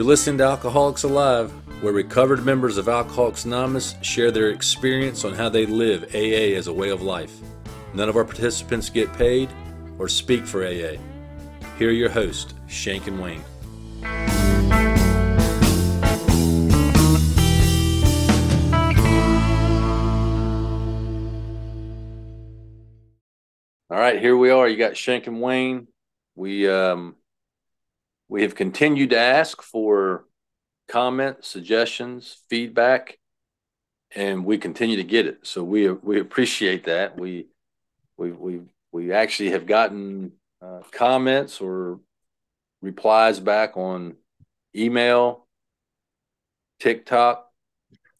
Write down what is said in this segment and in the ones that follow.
You're listening to Alcoholics Alive, where recovered members of Alcoholics Anonymous share their experience on how they live AA as a way of life. None of our participants get paid or speak for AA. Here are your hosts, Shank and Wayne. All right, here we are. You got Shank and Wayne. We um we have continued to ask for comments, suggestions, feedback, and we continue to get it. So we we appreciate that. We we we we actually have gotten uh, comments or replies back on email, TikTok,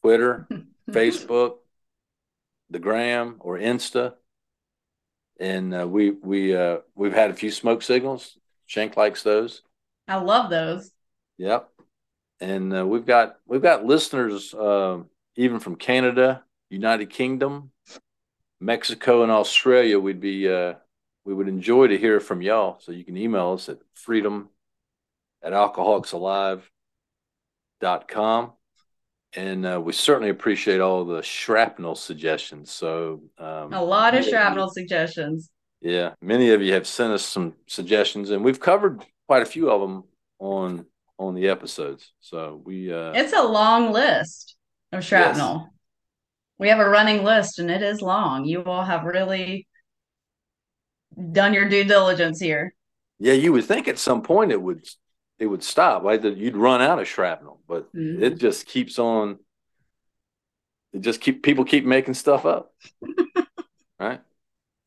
Twitter, Facebook, the Gram or Insta, and uh, we we uh, we've had a few smoke signals. Shank likes those. I love those. Yep, and uh, we've got we've got listeners uh, even from Canada, United Kingdom, Mexico, and Australia. We'd be uh, we would enjoy to hear from y'all. So you can email us at freedom at alcoholicsalive.com. And uh, we certainly appreciate all the shrapnel suggestions. So um, a lot of shrapnel you, suggestions. Yeah, many of you have sent us some suggestions, and we've covered quite a few of them on on the episodes. So we uh It's a long list of shrapnel. Yes. We have a running list and it is long. You all have really done your due diligence here. Yeah, you would think at some point it would it would stop, right? That you'd run out of shrapnel, but mm-hmm. it just keeps on. It just keep people keep making stuff up, right?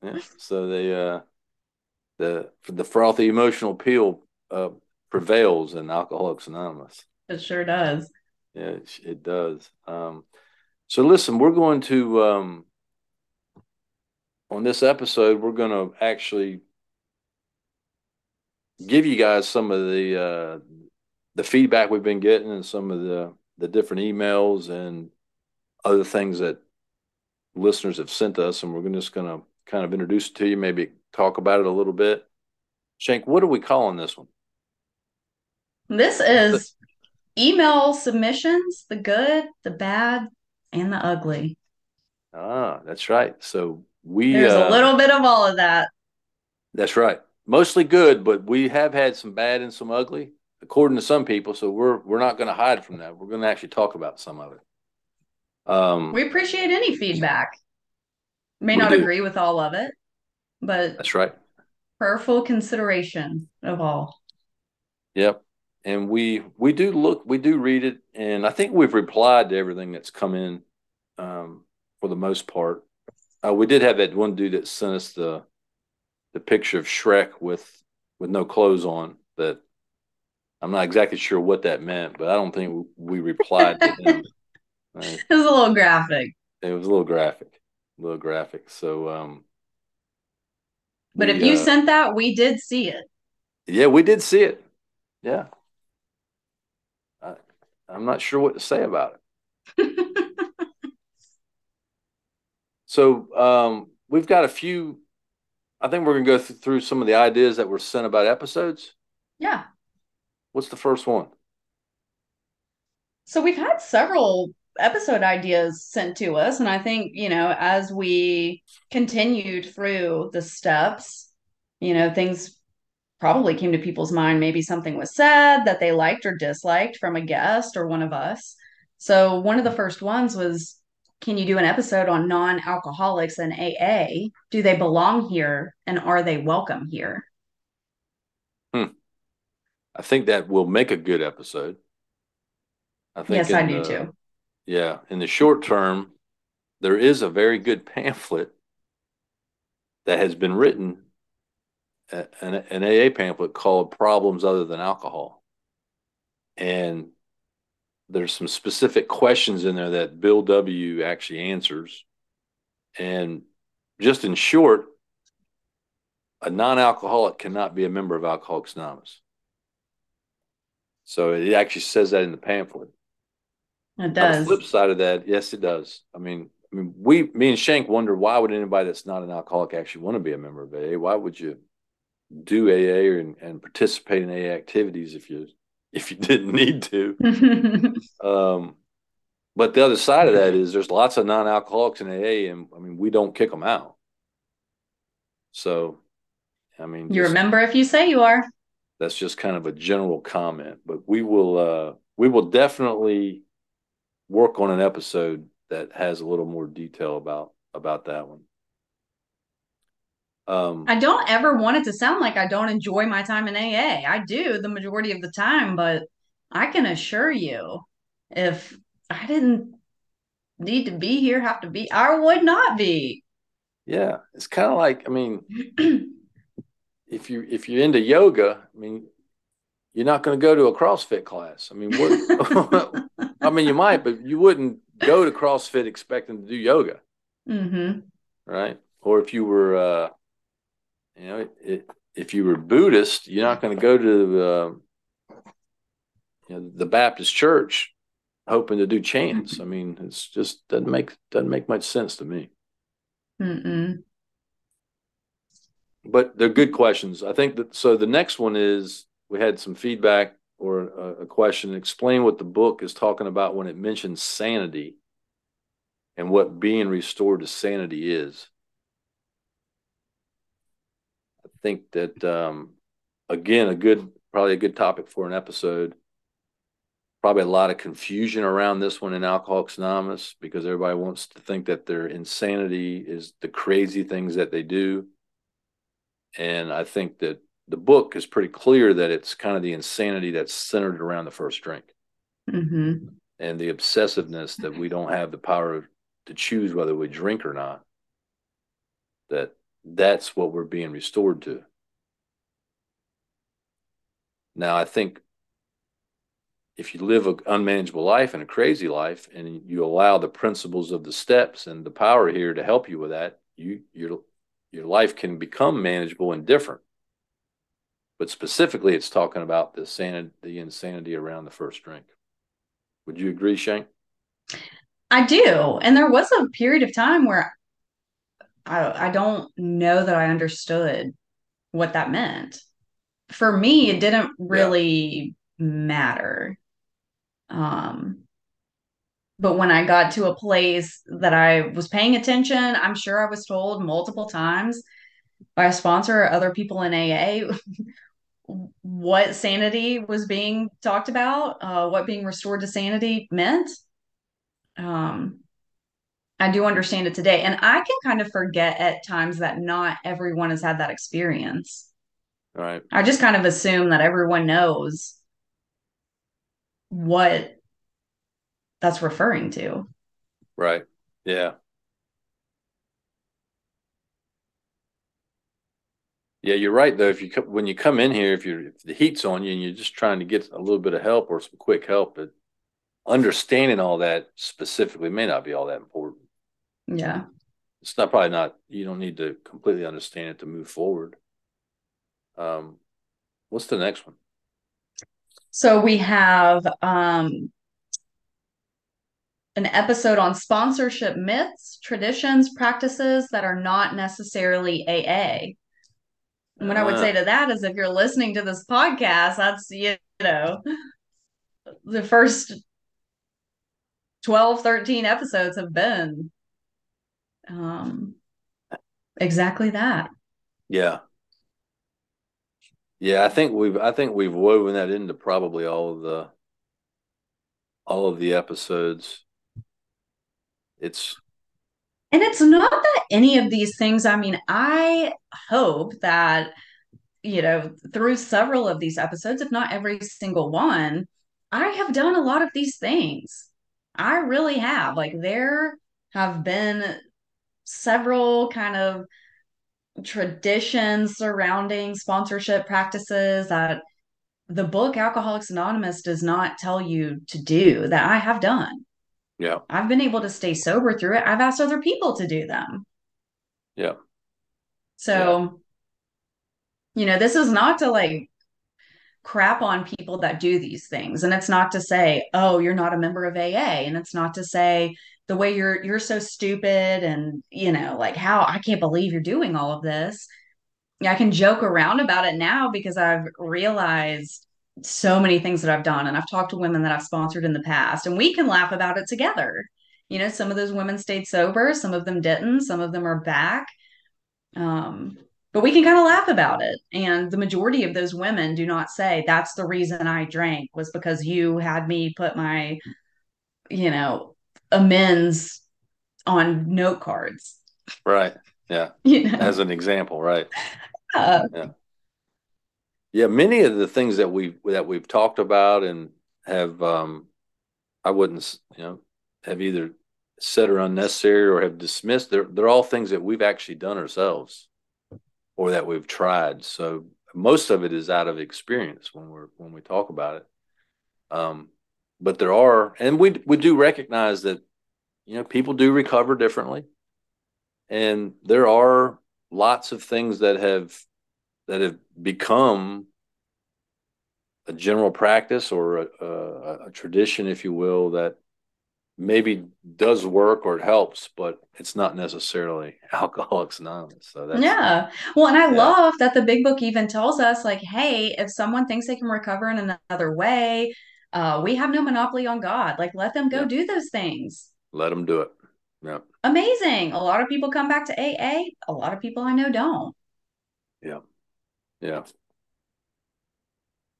Yeah. So they uh, the the frothy emotional appeal uh, prevails in Alcoholics Anonymous. It sure does. Yeah, it, it does. Um, so listen, we're going to um, on this episode, we're going to actually give you guys some of the uh, the feedback we've been getting and some of the the different emails and other things that listeners have sent us, and we're just going to kind of introduce it to you, maybe talk about it a little bit. Shank, what are we calling this one? This is email submissions the good, the bad, and the ugly. Ah, that's right. So we there's uh, a little bit of all of that. That's right. Mostly good, but we have had some bad and some ugly, according to some people. So we're we're not going to hide from that. We're going to actually talk about some of it. Um, we appreciate any feedback. May not do. agree with all of it, but that's right. Full consideration of all. Yep and we we do look we do read it and i think we've replied to everything that's come in um, for the most part. Uh, we did have that one dude that sent us the the picture of shrek with with no clothes on that i'm not exactly sure what that meant but i don't think we replied to him. Right? it was a little graphic. It was a little graphic a little graphic so um but we, if you uh, sent that we did see it. Yeah we did see it. Yeah I'm not sure what to say about it. so um, we've got a few. I think we're going to go th- through some of the ideas that were sent about episodes. Yeah. What's the first one? So we've had several episode ideas sent to us, and I think you know as we continued through the steps, you know things probably came to people's mind. Maybe something was said that they liked or disliked from a guest or one of us. So one of the first ones was can you do an episode on non-alcoholics and AA? Do they belong here and are they welcome here? Hmm. I think that will make a good episode. I think yes, I do the, too. Yeah, in the short term, there is a very good pamphlet that has been written an, an AA pamphlet called Problems Other Than Alcohol. And there's some specific questions in there that Bill W. actually answers. And just in short, a non alcoholic cannot be a member of Alcoholics Anonymous. So it actually says that in the pamphlet. It does. On the flip side of that, yes, it does. I mean, I mean, we, me and Shank wonder why would anybody that's not an alcoholic actually want to be a member of AA? Why would you do AA and, and participate in AA activities if you if you didn't need to. um, but the other side of that is there's lots of non-alcoholics in AA, and I mean we don't kick them out. So, I mean, you just, remember if you say you are. That's just kind of a general comment, but we will uh, we will definitely work on an episode that has a little more detail about about that one. Um, I don't ever want it to sound like I don't enjoy my time in AA. I do the majority of the time, but I can assure you, if I didn't need to be here, have to be, I would not be. Yeah, it's kind of like I mean, if you if you're into yoga, I mean, you're not going to go to a CrossFit class. I mean, what? I mean, you might, but you wouldn't go to CrossFit expecting to do yoga, mm-hmm. right? Or if you were, uh, you know, it, if you were Buddhist, you're not going to go to uh, you know, the Baptist church hoping to do chants. I mean, it's just doesn't make doesn't make much sense to me. Mm-mm. But they're good questions. I think that. So the next one is we had some feedback or a, a question. Explain what the book is talking about when it mentions sanity and what being restored to sanity is. I think that um, again, a good probably a good topic for an episode probably a lot of confusion around this one in Alcoholics Anonymous because everybody wants to think that their insanity is the crazy things that they do. And I think that the book is pretty clear that it's kind of the insanity that's centered around the first drink mm-hmm. and the obsessiveness that we don't have the power to choose whether we drink or not. That that's what we're being restored to. Now, I think if you live an unmanageable life and a crazy life and you allow the principles of the steps and the power here to help you with that you your your life can become manageable and different. But specifically it's talking about the sanity the insanity around the first drink. Would you agree shank i do. And there was a period of time where i i don't know that i understood what that meant for me it didn't really yeah. matter um, but when I got to a place that I was paying attention, I'm sure I was told multiple times by a sponsor or other people in AA what sanity was being talked about, uh, what being restored to sanity meant. Um, I do understand it today. And I can kind of forget at times that not everyone has had that experience. Right. I just kind of assume that everyone knows what that's referring to. Right. Yeah. Yeah, you're right though. If you come, when you come in here, if you if the heat's on you and you're just trying to get a little bit of help or some quick help, but understanding all that specifically may not be all that important. Yeah. It's not probably not you don't need to completely understand it to move forward. Um what's the next one? So we have um an episode on sponsorship myths, traditions, practices that are not necessarily AA. And what uh, I would say to that is if you're listening to this podcast, that's, you know, the first 12, 13 episodes have been um, exactly that. Yeah. Yeah, I think we've I think we've woven that into probably all of the all of the episodes it's and it's not that any of these things i mean i hope that you know through several of these episodes if not every single one i have done a lot of these things i really have like there have been several kind of traditions surrounding sponsorship practices that the book alcoholics anonymous does not tell you to do that i have done yeah. I've been able to stay sober through it. I've asked other people to do them. Yeah. So, yeah. you know, this is not to like crap on people that do these things. And it's not to say, oh, you're not a member of AA. And it's not to say the way you're you're so stupid and you know, like how I can't believe you're doing all of this. Yeah, I can joke around about it now because I've realized so many things that I've done and I've talked to women that I've sponsored in the past and we can laugh about it together. You know, some of those women stayed sober, some of them didn't, some of them are back. Um, but we can kind of laugh about it. And the majority of those women do not say that's the reason I drank was because you had me put my, you know, amends on note cards. Right. Yeah. You know? As an example, right. Uh, Yeah. Yeah, many of the things that we that we've talked about and have um I wouldn't, you know, have either said are unnecessary or have dismissed. They're they're all things that we've actually done ourselves or that we've tried. So most of it is out of experience when we're when we talk about it. Um, but there are, and we we do recognize that, you know, people do recover differently, and there are lots of things that have that have become a general practice or a, a, a tradition, if you will, that maybe does work or it helps, but it's not necessarily Alcoholics Anonymous. So that's yeah. Well, and I yeah, love that the big book even tells us, like, hey, if someone thinks they can recover in another way, uh, we have no monopoly on God. Like, let them go yeah. do those things. Let them do it. Yeah, Amazing. A lot of people come back to AA. A lot of people I know don't. yeah, yeah.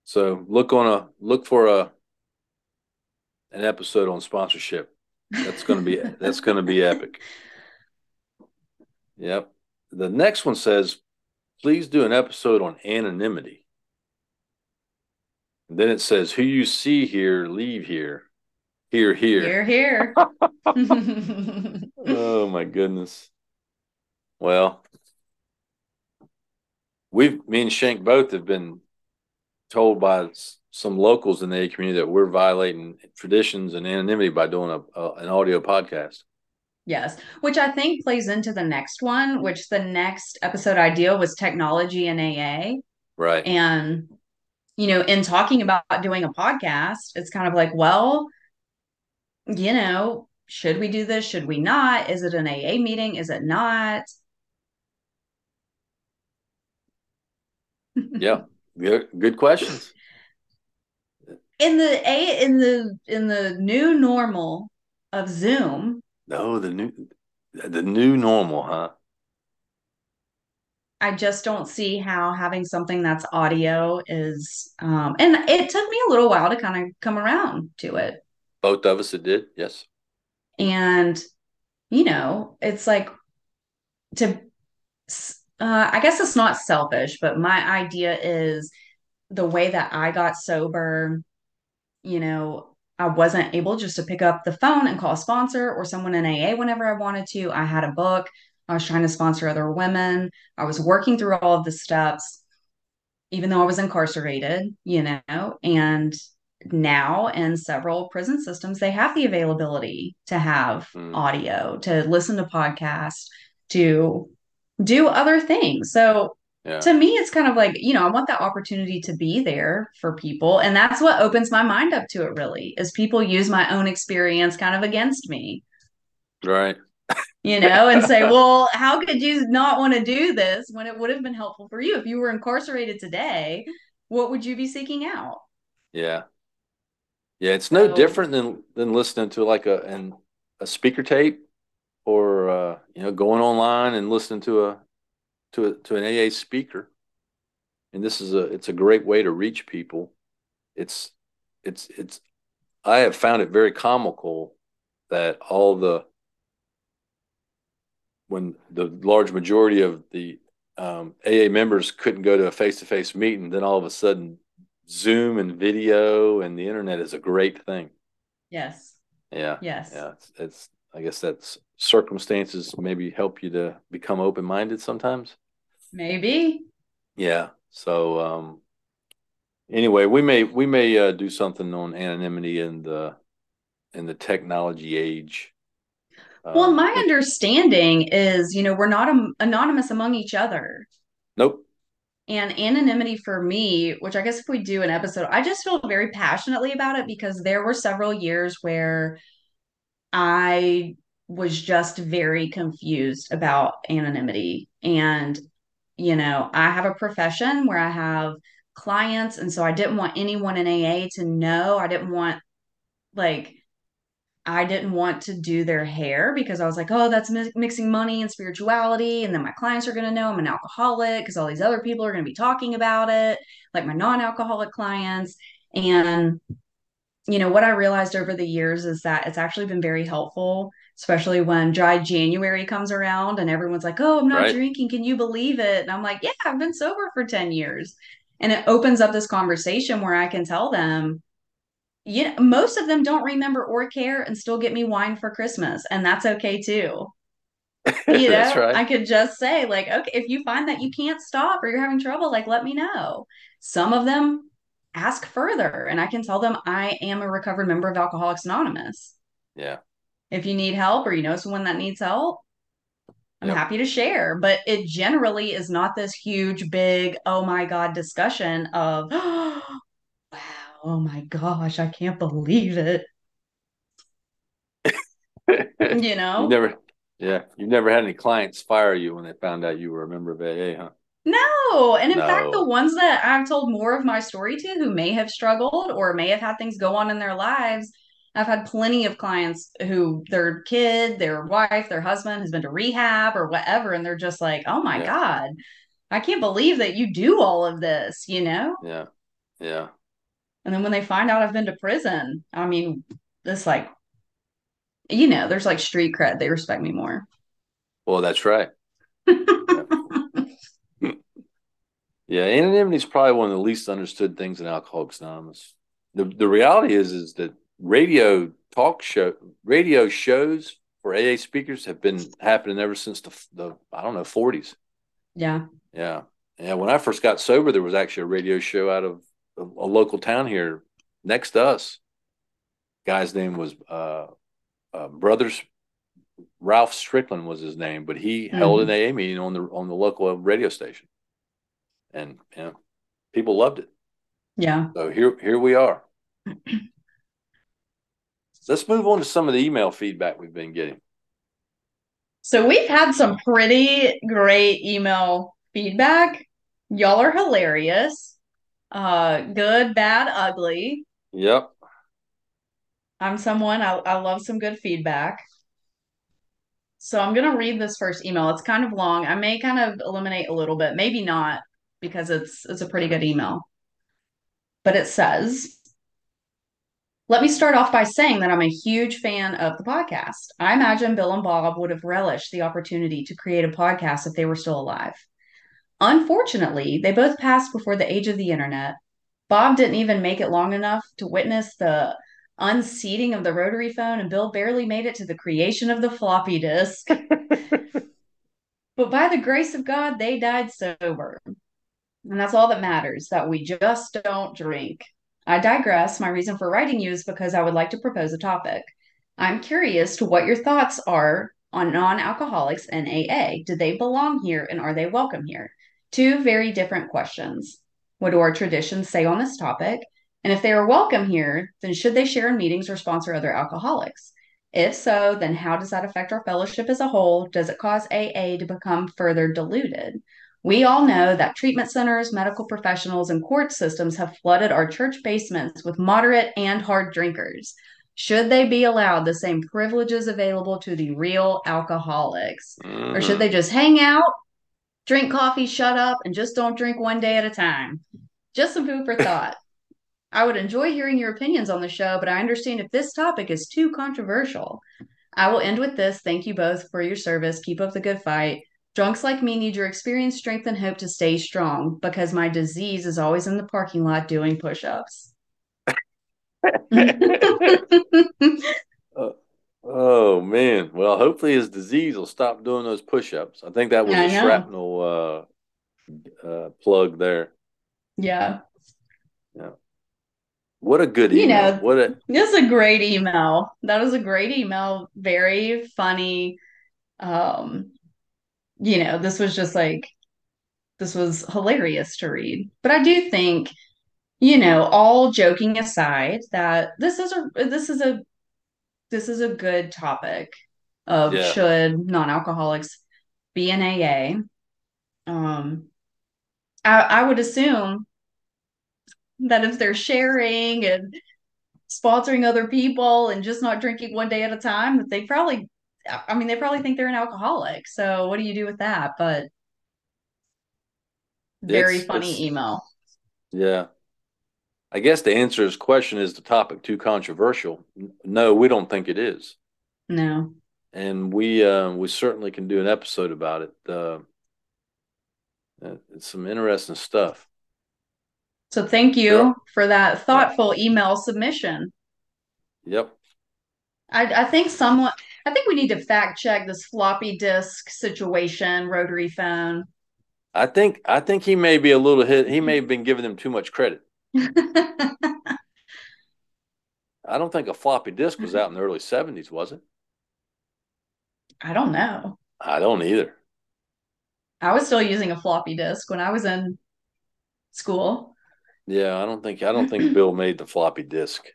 So look on a look for a an episode on sponsorship. That's gonna be that's gonna be epic. Yep. The next one says, please do an episode on anonymity. And then it says, who you see here, leave here. Here, here. Here, here. Oh my goodness. Well, we've me and Shank both have been told by some locals in the AA community that we're violating traditions and anonymity by doing a, a an audio podcast. Yes, which I think plays into the next one, which the next episode idea was technology in AA. Right. And, you know, in talking about doing a podcast, it's kind of like, well, you know, should we do this? Should we not? Is it an AA meeting? Is it not? Yeah. Good, good questions. In the A in the in the new normal of Zoom, No, the new the new normal, huh? I just don't see how having something that's audio is um and it took me a little while to kind of come around to it. Both of us it did. Yes. And you know, it's like to uh, I guess it's not selfish, but my idea is the way that I got sober, you know, I wasn't able just to pick up the phone and call a sponsor or someone in AA whenever I wanted to. I had a book. I was trying to sponsor other women. I was working through all of the steps, even though I was incarcerated, you know, and now in several prison systems, they have the availability to have Mm. audio, to listen to podcasts, to do other things. So Yeah. to me, it's kind of like, you know, I want that opportunity to be there for people. And that's what opens my mind up to it, really, is people use my own experience kind of against me, Right. You know, and say, well, how could you not want to do this when it would have been helpful for you? If you were incarcerated today, what would you be seeking out? Yeah. Yeah. It's no So- different than than listening to like a an a speaker tape or uh, you know, going online and listening to a to a to an AA speaker. And this is a it's a great way to reach people. It's it's it's I have found it very comical that all the when the large majority of the um, AA members couldn't go to a face-to-face meeting, then all of a sudden Zoom and video and the internet is a great thing. Yes. Yeah. Yes. Yeah. It's, it's I guess that's circumstances maybe help you to become open-minded sometimes. Maybe. Yeah. So um anyway, we may we may uh, do something on anonymity in the in the technology age. Well, Um, my understanding is, you know, we're not um, anonymous among each other. nope. And anonymity for me, which I guess if we do an episode, I just feel very passionately about it because there were several years where I was just very confused about anonymity. And, you know, I have a profession where I have clients. And so I didn't want anyone in AA to know. I didn't want, like, I didn't want to do their hair because I was like, oh, that's mi- mixing money and spirituality. And then my clients are going to know I'm an alcoholic because all these other people are going to be talking about it, like my non alcoholic clients. And, you know, what I realized over the years is that it's actually been very helpful, especially when dry January comes around and everyone's like, oh, I'm not Right. drinking. Can you believe it? And I'm like, yeah, I've been sober for 10 years. And it opens up this conversation where I can tell them, you know, most of them don't remember or care and still get me wine for Christmas, and that's okay too. You That's know, right. I could just say, like, okay, if you find that you can't stop or you're having trouble, like, let me know. Some of them ask further, and I can tell them I am a recovered member of Alcoholics Anonymous. Yeah. If you need help or you know someone that needs help, I'm Yep. happy to share. But it generally is not this huge, big, oh my God discussion of, wow, oh, oh my gosh, I can't believe it. You You know? never, yeah, You've never had any clients fire you when they found out you were a member of AA, huh? No. And in fact, the ones that I've told more of my story to who may have struggled or may have had things go on in their lives, I've had plenty of clients who their kid, their wife, their husband has been to rehab or whatever. And they're just like, oh my Yeah. God, I can't believe that you do all of this, you know? Yeah. Yeah. And then when they find out I've been to prison, I mean, it's like, you know, there's like street cred. They respect me more. Well, that's right. Yeah. Anonymity is probably one of the least understood things in Alcoholics Anonymous. The the reality is is that radio talk show radio shows for AA speakers have been happening ever since the the I don't know 40s. yeah. Yeah. Yeah, when I first got sober there was actually a radio show out of a, a local town here next to us. Guy's name was uh, uh Brothers Ralph Strickland was his name, but he held an. AA meeting on the on the local radio station. And you know, people loved it. Yeah. So here, here we are. Let's move on to some of the email feedback we've been getting. So we've had some pretty great email feedback. Y'all are hilarious. Uh, good, bad, ugly. Yep. I'm someone I, I love some good feedback. So I'm gonna read this first email. It's kind of long. I may kind of eliminate a little bit, maybe not, because it's it's a pretty good email. But it says, Let me start off by saying that I'm a huge fan of the podcast. I imagine Bill and Bob would have relished the opportunity to create a podcast if they were still alive. Unfortunately, they both passed before the age of the internet. Bob didn't even make it long enough to witness the unseating of the rotary phone, and Bill barely made it to the creation of the floppy disk. but by the grace of God, they died sober. And that's all that matters that we just don't drink. I digress. My reason for writing you is because I would like to propose a topic. I'm curious to what your thoughts are on non alcoholics in AA. Do they belong here and are they welcome here? Two very different questions. What do our traditions say on this topic? And if they are welcome here, then should they share in meetings or sponsor other alcoholics? If so, then how does that affect our fellowship as a whole? Does it cause AA to become further diluted? We all know that treatment centers, medical professionals, and court systems have flooded our church basements with moderate and hard drinkers. Should they be allowed the same privileges available to the real alcoholics? Mhm. Or should they just hang out, drink coffee, shut up, and just don't drink one day at a time? Just some food for thought. I would enjoy hearing your opinions on the show, but I understand if this topic is too controversial. I will end with this. Thank you both for your service. Keep up the good fight. Drunks like me need your experience, strength, and hope to stay strong because my disease is always in the parking lot doing push ups. Oh man. Well, hopefully his disease will stop doing those push-ups. I think that was I a know. shrapnel uh, uh, plug there. yeah. Yeah. What a good You email. know- What a This is a great email. That was a great email. Very funny. Um, you know, this was just like this was hilarious to read. But I do think, you know, all joking aside, that this is a this is a this is a good topic of Yeah. should non-alcoholics be in AA. Um, I, I would assume that if they're sharing and sponsoring other people and just not drinking one day at a time, that they probably, I mean, they probably think they're an alcoholic. So what do you do with that? But very It's, funny it's, email. yeah. I guess the answer to his question is the topic too controversial? No, we don't think it is. No. And we, uh, we certainly can do an episode about it. Uh, uh, it's some interesting stuff. So thank Yeah. you for that thoughtful email submission. Yep. I, I think someone, I think we need to fact check this floppy disk situation, rotary phone. I think, I think he may be a little hit. He may have been giving them too much credit. I don't think a floppy disk was out in the early 70s, was it? I don't know. I don't either. I was still using a floppy disk when I was in school. Yeah, I don't think I don't think Bill made the floppy disk.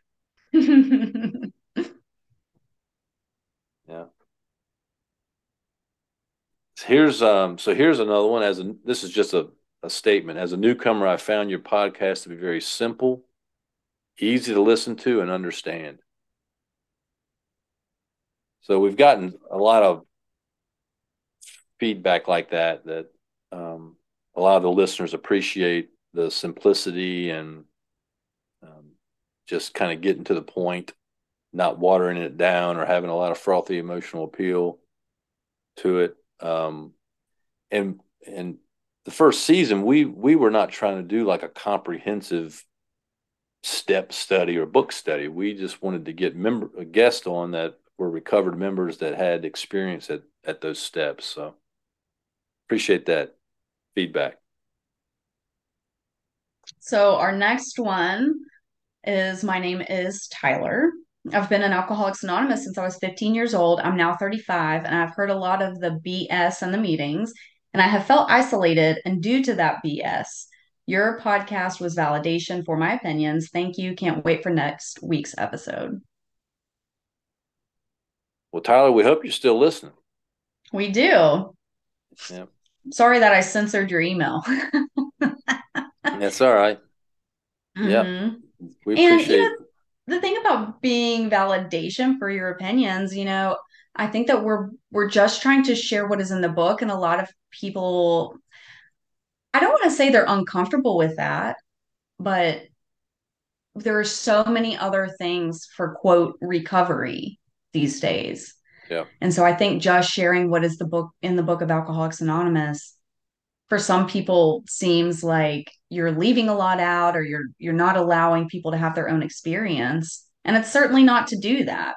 Yeah. Here's um so here's another one as a this is just a, a statement. As a newcomer, I found your podcast to be very simple, easy to listen to and understand. So we've gotten a lot of feedback like that that um, a lot of the listeners appreciate the simplicity and um, just kind of getting to the point, not watering it down or having a lot of frothy emotional appeal to it. Um, and and the first season, we we were not trying to do like a comprehensive step study or book study. We just wanted to get member a guest on that were recovered members that had experience at at those steps. So appreciate that feedback. So our next one is my name is Tyler. I've been an Alcoholics Anonymous since I was 15 years old. I'm now 35, and I've heard a lot of the BS in the meetings, and I have felt isolated. And due to that BS, your podcast was validation for my opinions. Thank you. Can't wait for next week's episode. Well, Tyler, we hope you're still listening. We do. Yeah. Sorry that I censored your email. That's all right. Yeah. Mhm. We And you appreciate know, the thing about being validation for your opinions, you know, I think that we're we're just trying to share what is in the book, and a lot of people, I don't want to say they're uncomfortable with that, but there are so many other things for quote recovery these days. Yeah. And so I think just sharing what is the book in the book of Alcoholics Anonymous for some people seems like you're leaving a lot out or you're you're not allowing people to have their own experience. And it's certainly not to do that.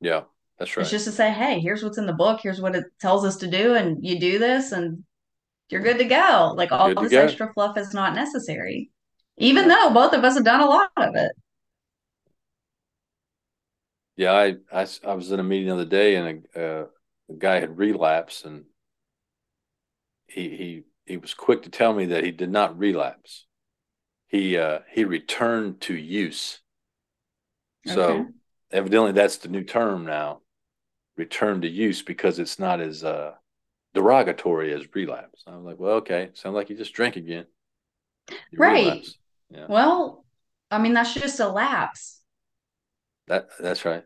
Yeah, that's right. It's just to say, hey, here's what's in the book, here's what it tells us to do, and you do this and you're good to go. Like all this go. extra fluff is not necessary. Even though both of us have done a lot of it. Yeah, I I, I was in a meeting the other day and a, uh, a guy had relapsed and he he he was quick to tell me that he did not relapse. He uh he returned to use. So Okay. evidently that's the new term now, return to use because it's not as uh derogatory as relapse. I was like, well, okay, sounds like you just drink again. You Right. Yeah, Well, I mean, that's just a lapse. that that's right.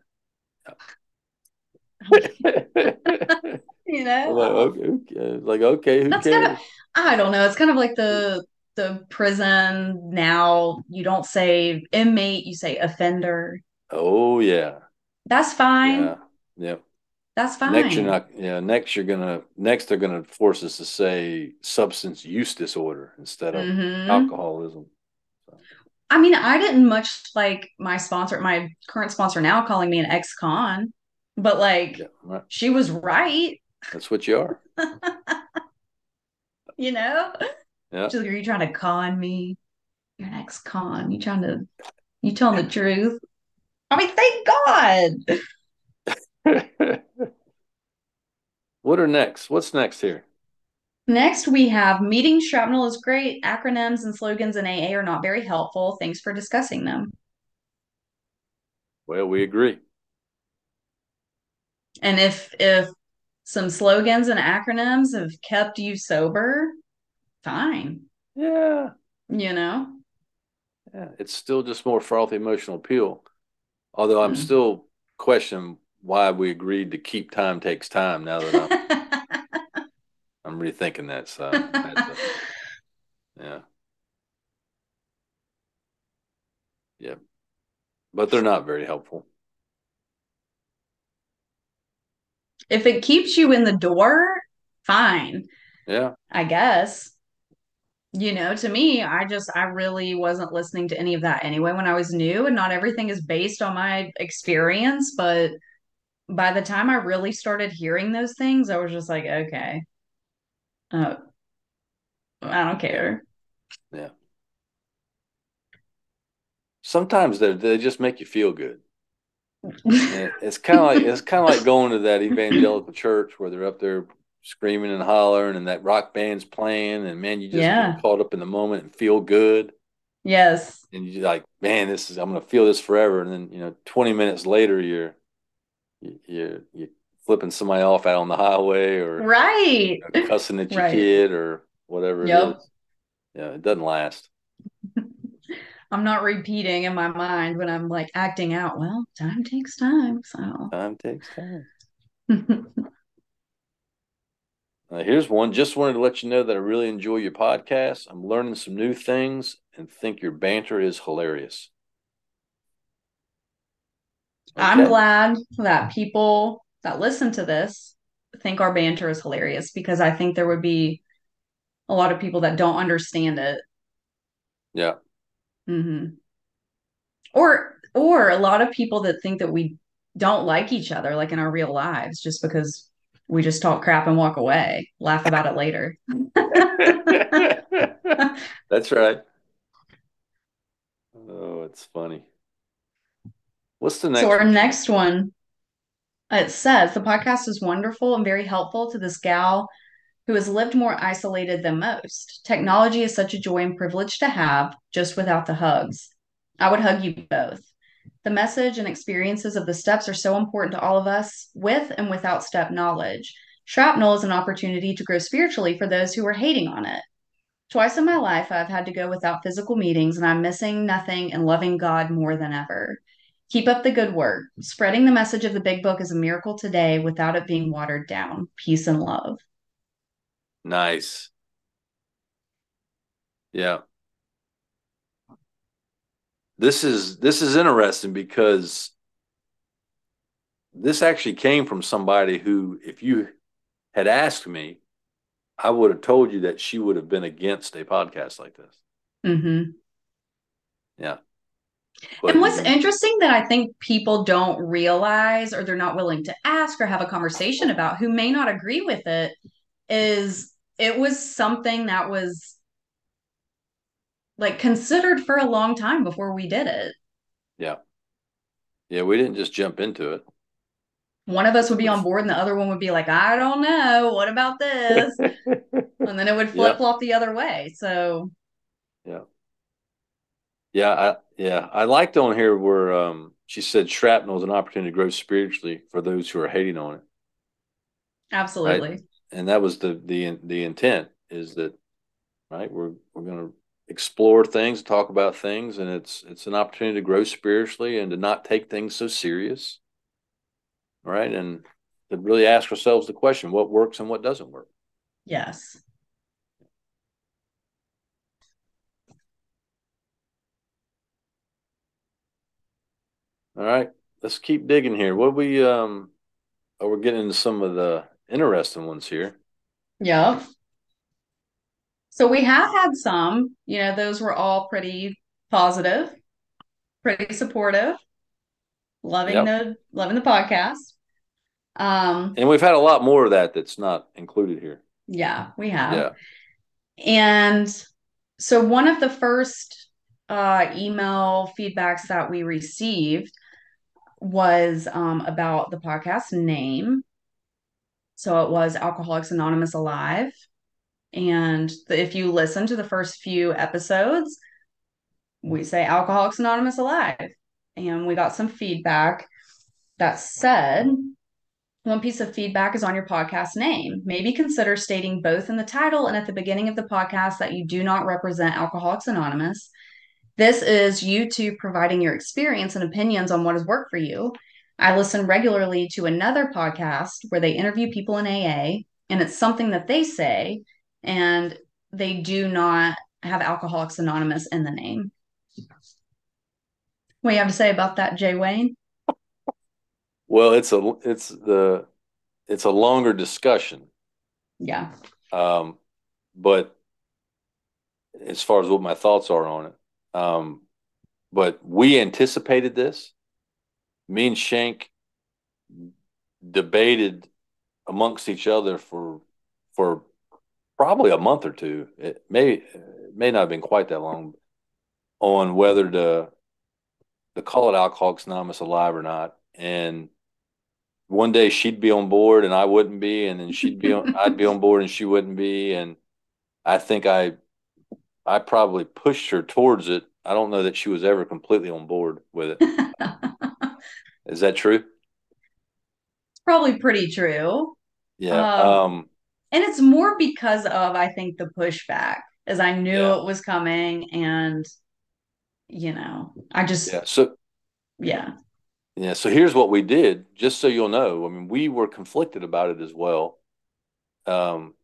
You know? like, okay, okay. Like, okay, who That's kind of cares? I don't know. It's kind of like the the prison now. You don't say inmate, you say offender. Oh yeah, That's fine. yeah, yeah. That's fine. Next you're not, yeah. Next you're gonna, next they're gonna force us to say substance use disorder instead of hmm alcoholism. So, I mean, I didn't much like my sponsor, my current sponsor now calling me an ex-con, but like yeah, right. she was right, That's what you are. you know? Yeah. She's like, are you trying to con me? You're an ex-con. You trying to you telling the truth? I mean, thank God. what are next? What's next here? Next, we have meeting shrapnel is great. Acronyms and slogans in AA are not very helpful. Thanks for discussing them. Well, we agree. And if if some slogans and acronyms have kept you sober, fine. Yeah, You know? Yeah, it's still just more frothy emotional appeal. Although I'm Hmm. still questioning why we agreed to keep time takes time now that I'm I'm rethinking that. So yeah. Yeah. But they're not very helpful. if it keeps you in the door, fine, Yeah. I guess. You know, to me, I just, I really wasn't listening to any of that anyway when I was new, and not everything is based on my experience. But by the time I really started hearing those things, I was just like, okay, uh, I don't care. Yeah. Sometimes they they just make you feel good. It's kind of like it's kind of like going to that evangelical church where they're up there screaming and hollering and that rock band's playing and man you just Yeah. get caught up in the moment and feel good Yes. and you're like man this is I'm gonna feel this forever and then you know 20 minutes later you're you- you're flipping somebody off out on the highway or Right. you know, cussing at your Right. kid or whatever it Yep. is yeah it doesn't last I'm not repeating in my mind when I'm like acting out. Well, time takes time. So time takes time Uh, here's one. Just wanted to let you know that I really enjoy your podcast. I'm learning some new things and think your banter is hilarious. I'm glad that people that listen to this think our banter is hilarious because I think there would be a lot of people that don't understand it. Yeah. hmm Or or a lot of people that think that we don't like each other like in our real lives just because we just talk crap and walk away, laugh about it later. That's right. Oh, it's funny. What's the next So our one? next one, it says the podcast is wonderful and very helpful to this gal who has lived more isolated than most. Technology is such a joy and privilege to have, just without the hugs. I would hug you both. The message and experiences of the steps are so important to all of us, with and without step knowledge. Shrapnel is an opportunity to grow spiritually for those who are hating on it. Twice in my life, I've had to go without physical meetings, and I'm missing nothing and loving God more than ever. Keep up the good work. Spreading the message of the big book is a miracle today without it being watered down. Peace and love. Nice. Yeah. This is this is interesting because this actually came from somebody who, if you had asked me, I would have told you that she would have been against a podcast like this. hmm Yeah. But And what's interesting that I think people don't realize or they're not willing to ask or have a conversation about who may not agree with it is it was something that was like considered for a long time before we did it. yeah. Yeah, we didn't just jump into it. One of us would be on board and the other one would be like, I don't know, what about this? And then it would flip flop the other way. So, Yeah. Yeah, I yeah, I liked on here where um she said shrapnel is an opportunity to grow spiritually for those who are hating on it. absolutely. And that was the the the intent is that right, we're we're gonna explore things, talk about things, and it's it's an opportunity to grow spiritually and to not take things so serious. Right. And to really ask ourselves the question, what works and what doesn't work. Yes. All right, let's keep digging here. What we um oh, we're getting into some of the interesting ones here. Yeah. So we have had some, you know, those were all pretty positive, pretty supportive, loving Yep. the loving the podcast. Um, And we've had a lot more of that that's not included here. yeah, we have. Yeah. And so one of the first uh, email feedbacks that we received was um, about the podcast name. So it was Alcoholics Anonymous Alive. And the, if you listen to the first few episodes, we say Alcoholics Anonymous Alive. And we got some feedback that said, one piece of feedback is on your podcast name. Maybe consider stating both in the title and at the beginning of the podcast that you do not represent Alcoholics Anonymous. This is you YouTube providing your experience and opinions on what has worked for you. I listen regularly to another podcast where they interview people in AA, and it's something that they say, and they do not have Alcoholics Anonymous in the name. What do you have to say about that, Jay Wayne? Well, it's a it's the it's a longer discussion. Yeah. Um, but as far as what my thoughts are on it, um, but we anticipated this. Me and Shank debated amongst each other for for probably a month or two. It may it may not have been quite that long on whether to to call it Alcoholics Anonymous alive or not. And one day she'd be on board and I wouldn't be, and then she'd be on, I'd be on board and she wouldn't be. And I think I I probably pushed her towards it. I don't know that she was ever completely on board with it. Is that true? It's probably pretty true. Yeah. Um, um, and it's more because of I think the pushback, as I knew yeah. it was coming, and you know, I just yeah. So yeah, yeah. So here's what we did, just so you'll know. I mean, we were conflicted about it as well, um,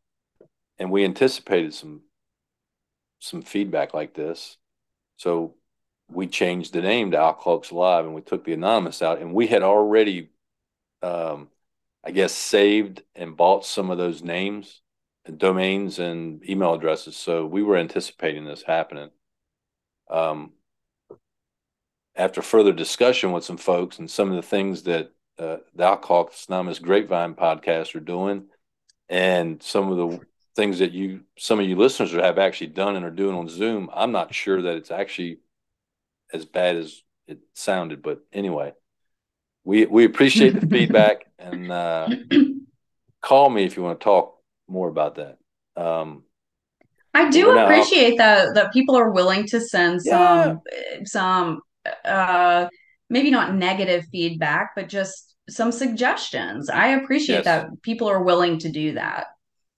and we anticipated some some feedback like this. So we changed the name to Alcoholics Alive, and we took the anonymous out. And we had already, um, I guess, saved and bought some of those names and domains and email addresses. So we were anticipating this happening. Um, after further discussion with some folks and some of the things that uh, the Alcoholics Anonymous Grapevine podcast are doing, and some of the things that you some of you listeners have actually done and are doing on Zoom, I'm not sure that it's actually as bad as it sounded. But anyway, we we appreciate the feedback and uh, call me if you want to talk more about that. Um, I do appreciate that that people are willing to send some yeah. some uh, maybe not negative feedback, but just some suggestions. I appreciate yes. that people are willing to do that.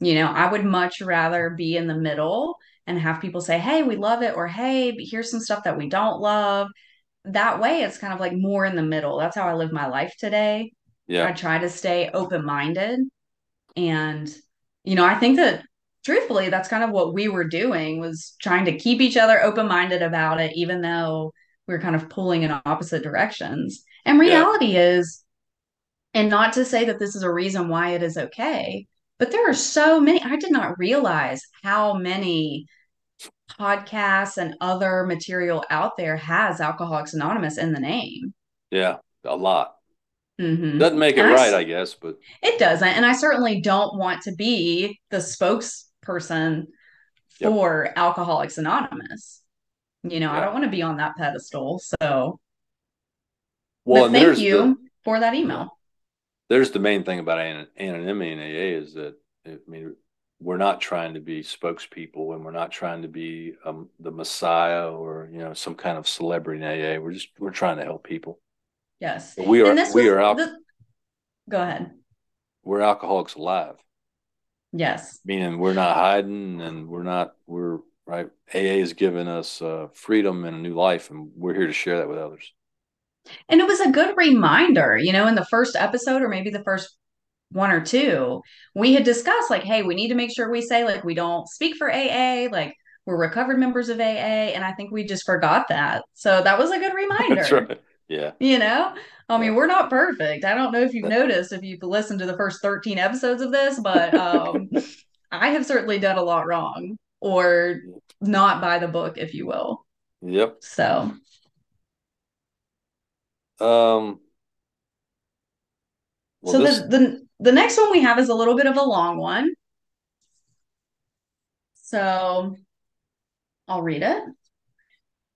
You know, I would much rather be in the middle and have people say, hey, we love it, or hey, here's some stuff that we don't love. That way, it's kind of like more in the middle. That's how I live my life today. Yeah. I try to stay open minded. And, you know, I think that truthfully, that's kind of what we were doing was trying to keep each other open minded about it, even though we are kind of pulling in opposite directions. And reality yeah. is, and not to say that this is a reason why it is okay, but there are so many. I did not realize how many podcasts and other material out there has Alcoholics Anonymous in the name. Yeah, a lot. Mm-hmm. Doesn't make it and right, I, I, guess, but it doesn't. And I certainly don't want to be the spokesperson for yep. Alcoholics Anonymous. You know, I don't want to be on that pedestal. So, well, thank you the, for that email there's the main thing about anonymity in AA is that I mean we're not trying to be spokespeople and we're not trying to be um, the messiah or you know some kind of celebrity in AA. We're just we're trying to help people. Yes, but we are we are al- the... go ahead. We're alcoholics alive. Yes, meaning we're not hiding and we're not we're right. AA has given us uh, freedom and a new life, and we're here to share that with others. And it was a good reminder, you know, in the first episode or maybe the first one or two, we had discussed like, hey, we need to make sure we say like we don't speak for AA, like we're recovered members of AA. And I think we just forgot that. So that was a good reminder. That's right. Yeah. You know, I mean, we're not perfect. I don't know if you've noticed if you've listened to the first 13 episodes of this, but um, I have certainly done a lot wrong or not by the book, if you will. Yep. So um, well, so this... the, the the next one we have is a little bit of a long one. So I'll read it.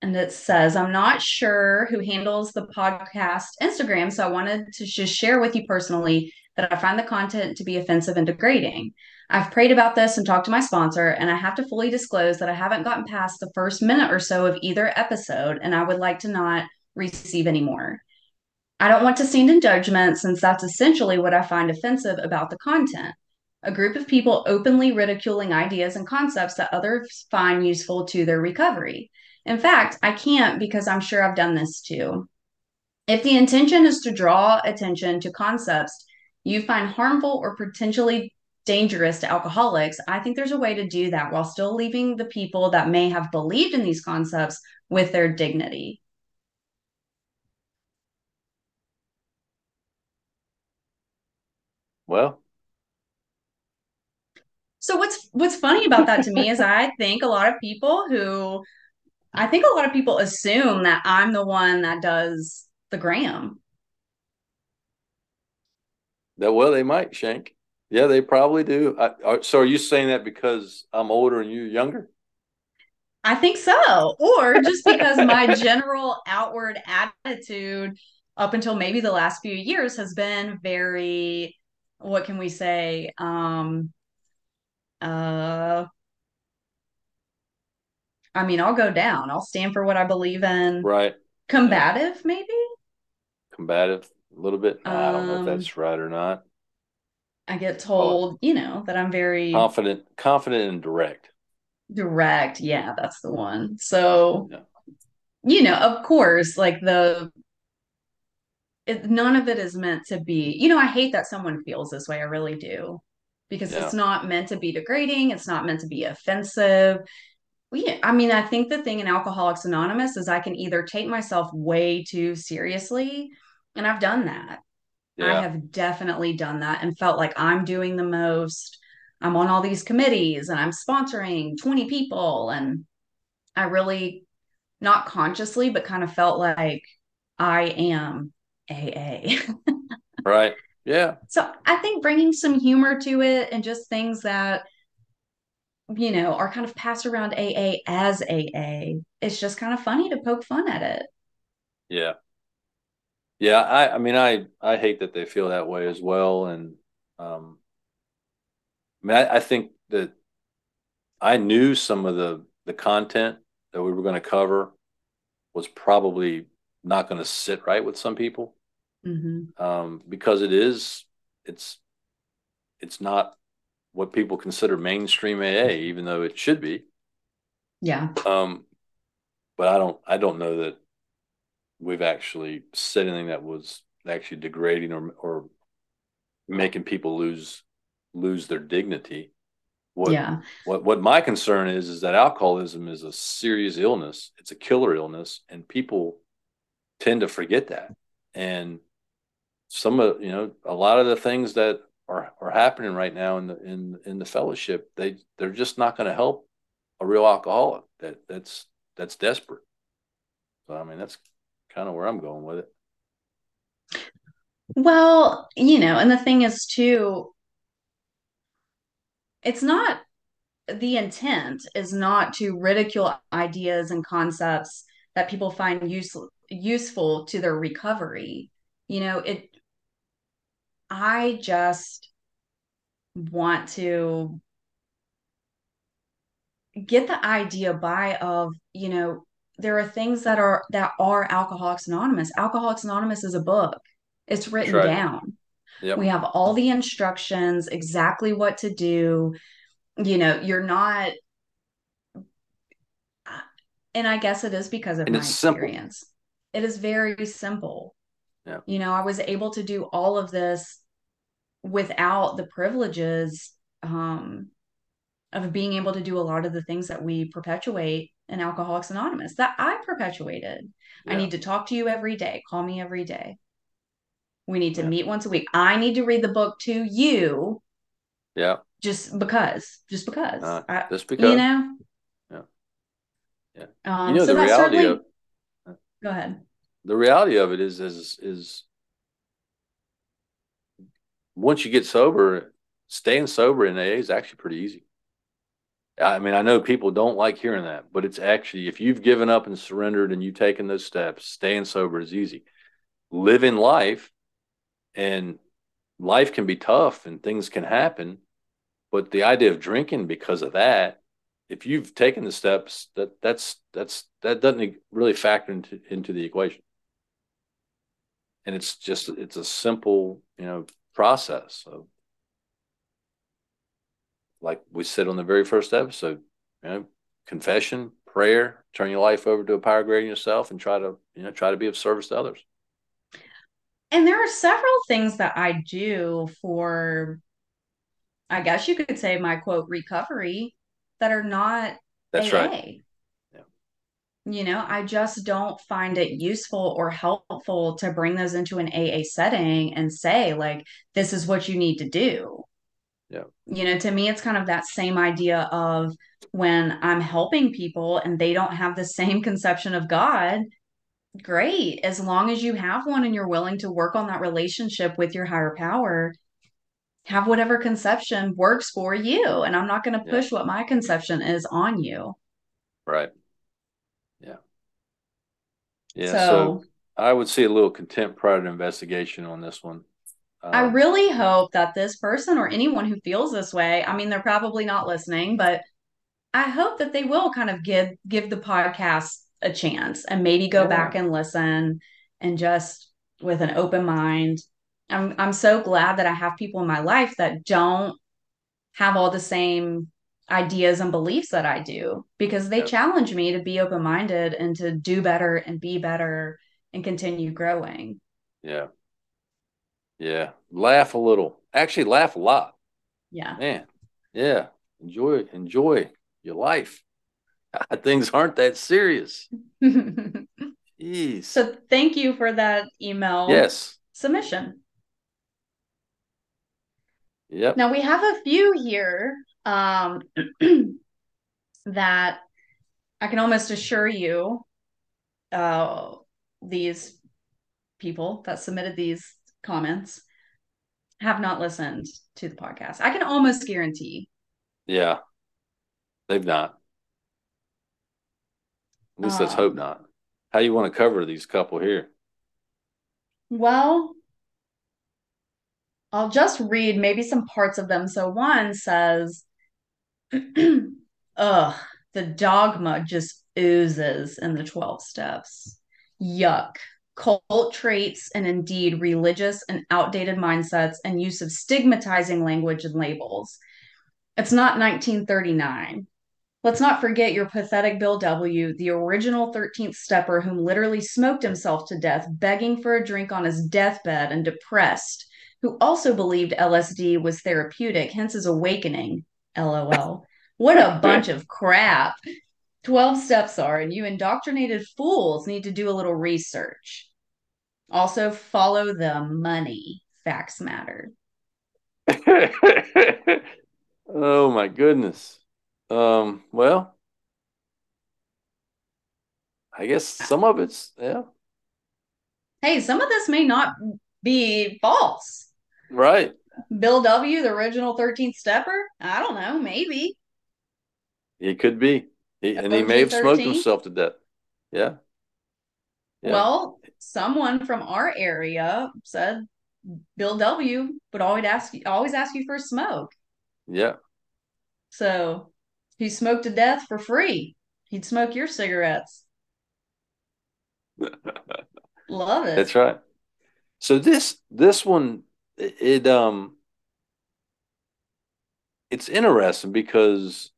And it says, I'm not sure who handles the podcast Instagram, so I wanted to just share with you personally that I find the content to be offensive and degrading. I've prayed about this and talked to my sponsor, and I have to fully disclose that I haven't gotten past the first minute or so of either episode, and I would like to not receive any more. I don't want to stand in judgment since that's essentially what I find offensive about the content. A group of people openly ridiculing ideas and concepts that others find useful to their recovery. In fact, I can't because I'm sure I've done this too. If the intention is to draw attention to concepts you find harmful or potentially dangerous to alcoholics, I think there's a way to do that while still leaving the people that may have believed in these concepts with their dignity. Well, so what's what's funny about that to me is I think a lot of people who I think a lot of people assume that I'm the one that does the gram. That well, they might Shank. Yeah, they probably do. I, so, are you saying that because I'm older and you're younger? I think so, or just because my general outward attitude up until maybe the last few years has been very, what can we say? Um, uh, I mean, I'll go down. I'll stand for what I believe in. Right. Combative, yeah. maybe. Combative, a little bit. Um, I don't know if that's um, right or not. I get told, you know, that I'm very confident, confident and direct. Direct, yeah, that's the one. So, yeah. you know, of course, like the it, none of it is meant to be. You know, I hate that someone feels this way. I really do, because yeah. it's not meant to be degrading. It's not meant to be offensive. We, I mean, I think the thing in Alcoholics Anonymous is I can either take myself way too seriously, and I've done that yeah. I have definitely done that and felt like I'm doing the most. I'm on all these committees and I'm sponsoring 20 people. And I really, not consciously, but kind of felt like I am AA. right. Yeah. So I think bringing some humor to it and just things that, you know, are kind of passed around AA as AA, it's just kind of funny to poke fun at it. Yeah. Yeah, I, I mean, I, I hate that they feel that way as well, and um, I mean, I, I think that I knew some of the the content that we were going to cover was probably not going to sit right with some people mm-hmm. um, because it is it's it's not what people consider mainstream AA, even though it should be. Yeah. Um, but I don't I don't know that we've actually said anything that was actually degrading or or making people lose lose their dignity. What, yeah. What what my concern is is that alcoholism is a serious illness. It's a killer illness, and people tend to forget that. And some of you know a lot of the things that are are happening right now in the in in the fellowship, they they're just not going to help a real alcoholic that that's that's desperate. So I mean that's kind of where I'm going with it. Well, you know, and the thing is too, it's not the intent is not to ridicule ideas and concepts that people find useful useful to their recovery. You know, it I just want to get the idea by of, you know, there are things that are that are Alcoholics Anonymous. Alcoholics Anonymous is a book. It's written right. down. Yep. We have all the instructions, exactly what to do. You know, you're not and I guess it is because of and my experience. Simple. It is very simple. Yeah. You know, I was able to do all of this without the privileges um, of being able to do a lot of the things that we perpetuate in Alcoholics Anonymous that I perpetuated. Yeah. I need to talk to you every day. Call me every day. We need to yeah. meet once a week. I need to read the book to you. Yeah. Just because. Just because. Uh, I, just because. You know? Yeah. Yeah. Um, you know, so the reality certainly... of go ahead. The reality of it is is is once you get sober, staying sober in AA is actually pretty easy. I mean, I know people don't like hearing that, but it's actually, if you've given up and surrendered and you've taken those steps, staying sober is easy. Living life and life can be tough and things can happen. But the idea of drinking because of that, if you've taken the steps, that that's that's that doesn't really factor into into the equation. And it's just it's a simple, you know, process of like we said on the very first episode, you know, confession, prayer, turn your life over to a power greater than yourself, and try to you know try to be of service to others. And there are several things that I do for, I guess you could say, my quote recovery that are not That's AA. right. You know, I just don't find it useful or helpful to bring those into an AA setting and say, like, this is what you need to do. Yeah. You know, to me, it's kind of that same idea of when I'm helping people and they don't have the same conception of God, great. As long as you have one and you're willing to work on that relationship with your higher power, have whatever conception works for you. And I'm not going to push yeah. what my conception is on you. Right. Yeah. Yeah. So, so I would see a little contempt prior to investigation on this one. Um, I really hope that this person or anyone who feels this way, I mean, they're probably not listening, but I hope that they will kind of give give the podcast a chance and maybe go yeah. back and listen and just with an open mind. I'm I'm so glad that I have people in my life that don't have all the same ideas and beliefs that I do because they yep. challenge me to be open minded and to do better and be better and continue growing. Yeah. Yeah. Laugh a little. Actually laugh a lot. Yeah. Man. Yeah. Enjoy enjoy your life. Things aren't that serious. Jeez. So thank you for that email. Yes. Submission. Yep. Now we have a few here um, that I can almost assure you uh, these people that submitted these comments have not listened to the podcast. I can almost guarantee. Yeah. They've not. At least let's hope not. How you want to cover these couple here? Well, I'll just read maybe some parts of them. So one says, Ugh, the dogma just oozes in the 12 steps. Yuck. Cult traits and indeed religious and outdated mindsets and use of stigmatizing language and labels. It's not 1939. Let's not forget your pathetic Bill W., the original 13th stepper whom literally smoked himself to death, begging for a drink on his deathbed and depressed, who also believed LSD was therapeutic, hence his awakening. LOL. What a bunch of crap. 12 steps are, and you indoctrinated fools need to do a little research. Also, follow the money. Facts matter. oh my goodness. Um, well, I guess some of it's yeah. Hey, some of this may not be false. Right. Bill W, the original 13th stepper? I don't know, maybe. He could be. He, and he may have smoked himself to death. Yeah. yeah. Well, someone from our area said Bill W would always ask you always ask you for a smoke. Yeah. So he smoked to death for free. He'd smoke your cigarettes. Love it. That's right. So this this one it, um it's interesting because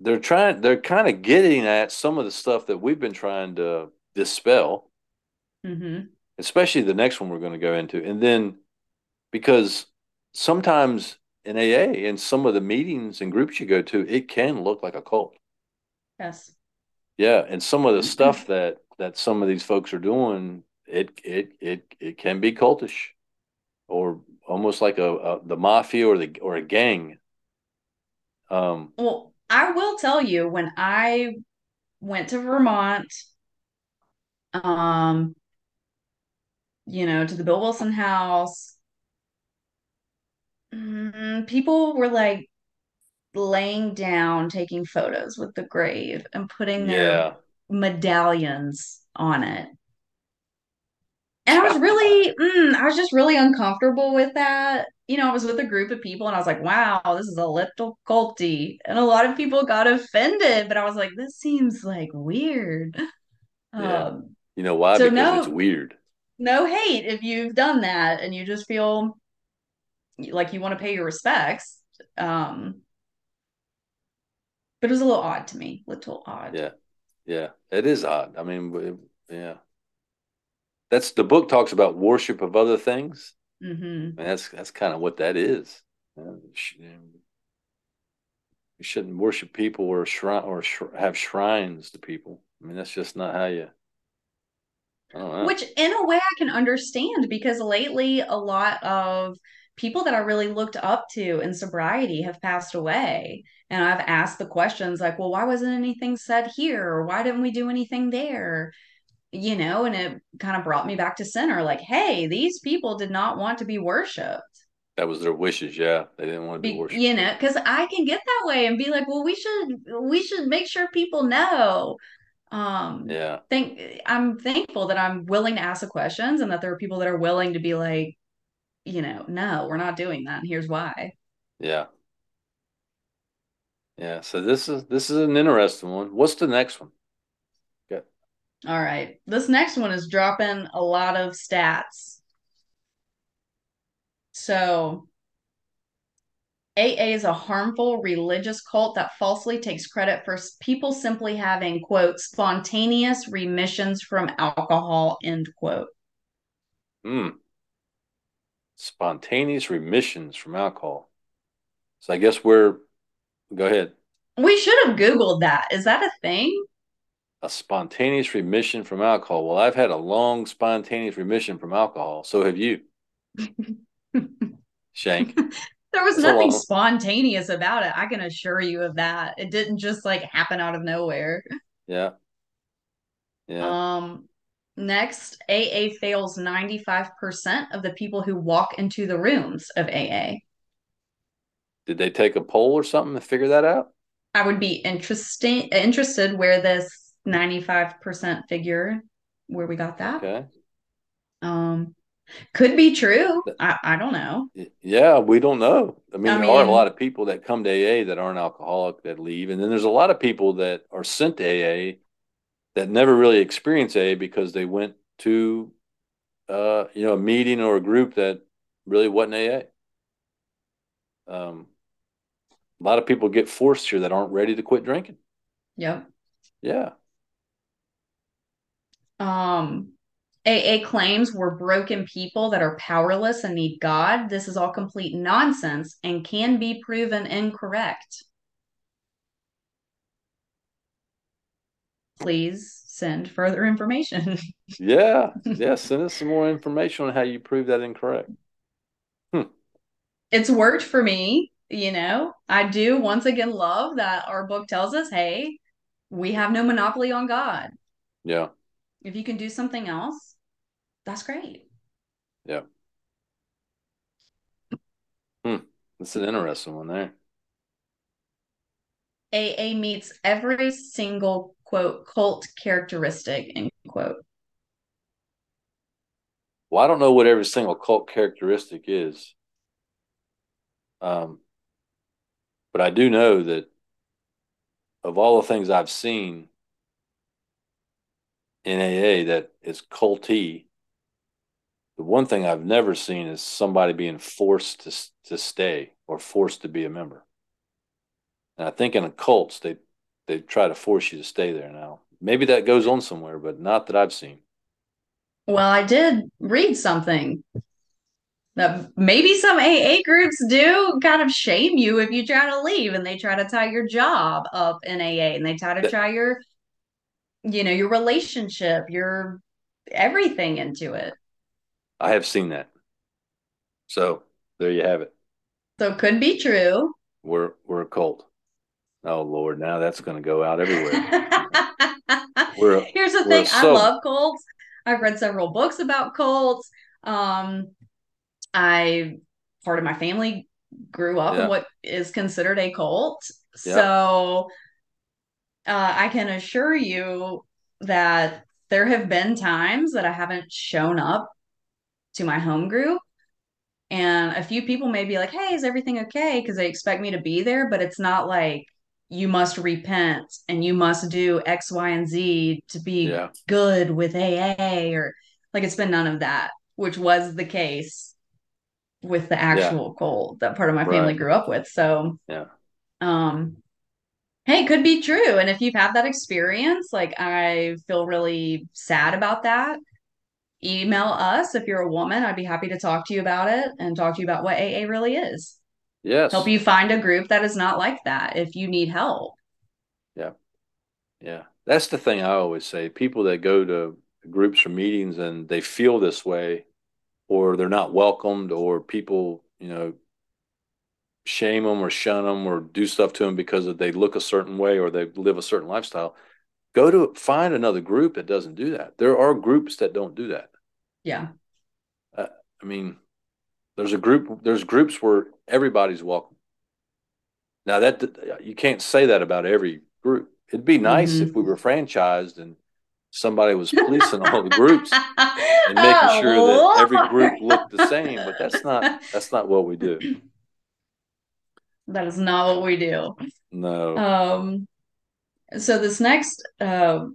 they're trying they're kind of getting at some of the stuff that we've been trying to dispel mm-hmm. especially the next one we're going to go into and then because sometimes in AA and some of the meetings and groups you go to, it can look like a cult. Yes. Yeah, and some of the stuff that that some of these folks are doing, it it it it can be cultish, or almost like a, a the mafia or the or a gang. Um. Well, I will tell you when I went to Vermont, um, you know, to the Bill Wilson house Mm, people were like laying down, taking photos with the grave and putting their Yeah. medallions on it. And I was really, mm, I was just really uncomfortable with that. You know, I was with a group of people and I was like, wow, this is a little culty. And a lot of people got offended, but I was like, this seems like weird. Yeah. Um, You know why? So Because it's weird. no hate if you've done that and you just feel like you want to pay your respects. Um, but it was a little odd to me. Little odd. Yeah, yeah, it is odd. I mean, it, yeah, that's the book talks about worship of other things. Mm-hmm. And that's that's kind of what that is. You shouldn't worship people or shrine or sh- have shrines to people. I mean, that's just not how you. Which, in a way, I can understand because lately a lot of people that I really looked up to in sobriety have passed away. And I've asked the questions like, well, why wasn't anything said here? Or why didn't we do anything there? You know, and it kind of brought me back to center like, hey, these people did not want to be worshiped. That was their wishes, yeah. They didn't want to be, worshipped. You know, because I can get that way and be like, well, we should we should make sure people know um yeah think i'm thankful that i'm willing to ask the questions and that there are people that are willing to be like you know no we're not doing that and here's why yeah yeah so this is this is an interesting one what's the next one all right this next one is dropping a lot of stats so AA is a harmful religious cult that falsely takes credit for people simply having, quote, spontaneous remissions from alcohol, end quote. Hmm. Spontaneous remissions from alcohol. So I guess we're, go ahead. We should have Googled that. Is that a thing? A spontaneous remission from alcohol. Well, I've had a long spontaneous remission from alcohol. So have you. Shank. There was nothing spontaneous about it. I can assure you of that. It didn't just like happen out of nowhere. Yeah. Yeah. Um next, AA fails 95% of the people who walk into the rooms of AA. Did they take a poll or something to figure that out? I would be interesting interested where this 95% figure where we got that. Okay. Um could be true. I, I don't know. Yeah, we don't know. I mean, I there mean, are a lot of people that come to AA that aren't alcoholic that leave. And then there's a lot of people that are sent to AA that never really experience AA because they went to uh, you know, a meeting or a group that really wasn't AA. Um, a lot of people get forced here that aren't ready to quit drinking. Yep. Yeah. Um, AA claims we're broken people that are powerless and need God. This is all complete nonsense and can be proven incorrect. Please send further information. yeah, yeah, send us some more information on how you prove that incorrect. Hmm. It's worked for me. You know, I do once again love that our book tells us, hey, we have no monopoly on God. Yeah. If you can do something else, that's great. Yeah. Hmm. That's an interesting one there. AA meets every single quote cult characteristic end quote. Well, I don't know what every single cult characteristic is. Um, but I do know that of all the things I've seen in AA that is culty, the one thing I've never seen is somebody being forced to to stay or forced to be a member. And I think in cults they they try to force you to stay there now. Maybe that goes on somewhere, but not that I've seen. Well, I did read something that maybe some AA groups do kind of shame you if you try to leave and they try to tie your job up in AA and they try to tie your you know your relationship, your everything into it. I have seen that. So there you have it. So it could be true. We're we're a cult. Oh Lord, now that's going to go out everywhere. we're, Here's the thing. I love cults. I've read several books about cults. Um, I part of my family grew up yeah. in what is considered a cult, yeah. so uh, I can assure you that there have been times that I haven't shown up to my home group and a few people may be like hey is everything okay because they expect me to be there but it's not like you must repent and you must do x y and z to be yeah. good with aa or like it's been none of that which was the case with the actual yeah. cult that part of my family right. grew up with so yeah um hey, could be true. And if you've had that experience, like I feel really sad about that. Email us if you're a woman. I'd be happy to talk to you about it and talk to you about what AA really is. Yes. Help you find a group that is not like that if you need help. Yeah. Yeah. That's the thing I always say. People that go to groups or meetings and they feel this way, or they're not welcomed, or people, you know, shame them or shun them or do stuff to them because they look a certain way or they live a certain lifestyle. Go to find another group that doesn't do that. There are groups that don't do that. Yeah. Uh, I mean, there's a group. There's groups where everybody's welcome. Now that you can't say that about every group. It'd be nice mm-hmm. if we were franchised and somebody was policing all the groups and making oh, sure that every group looked the same. But that's not that's not what we do. That is not what we do. No. Um. So this next uh,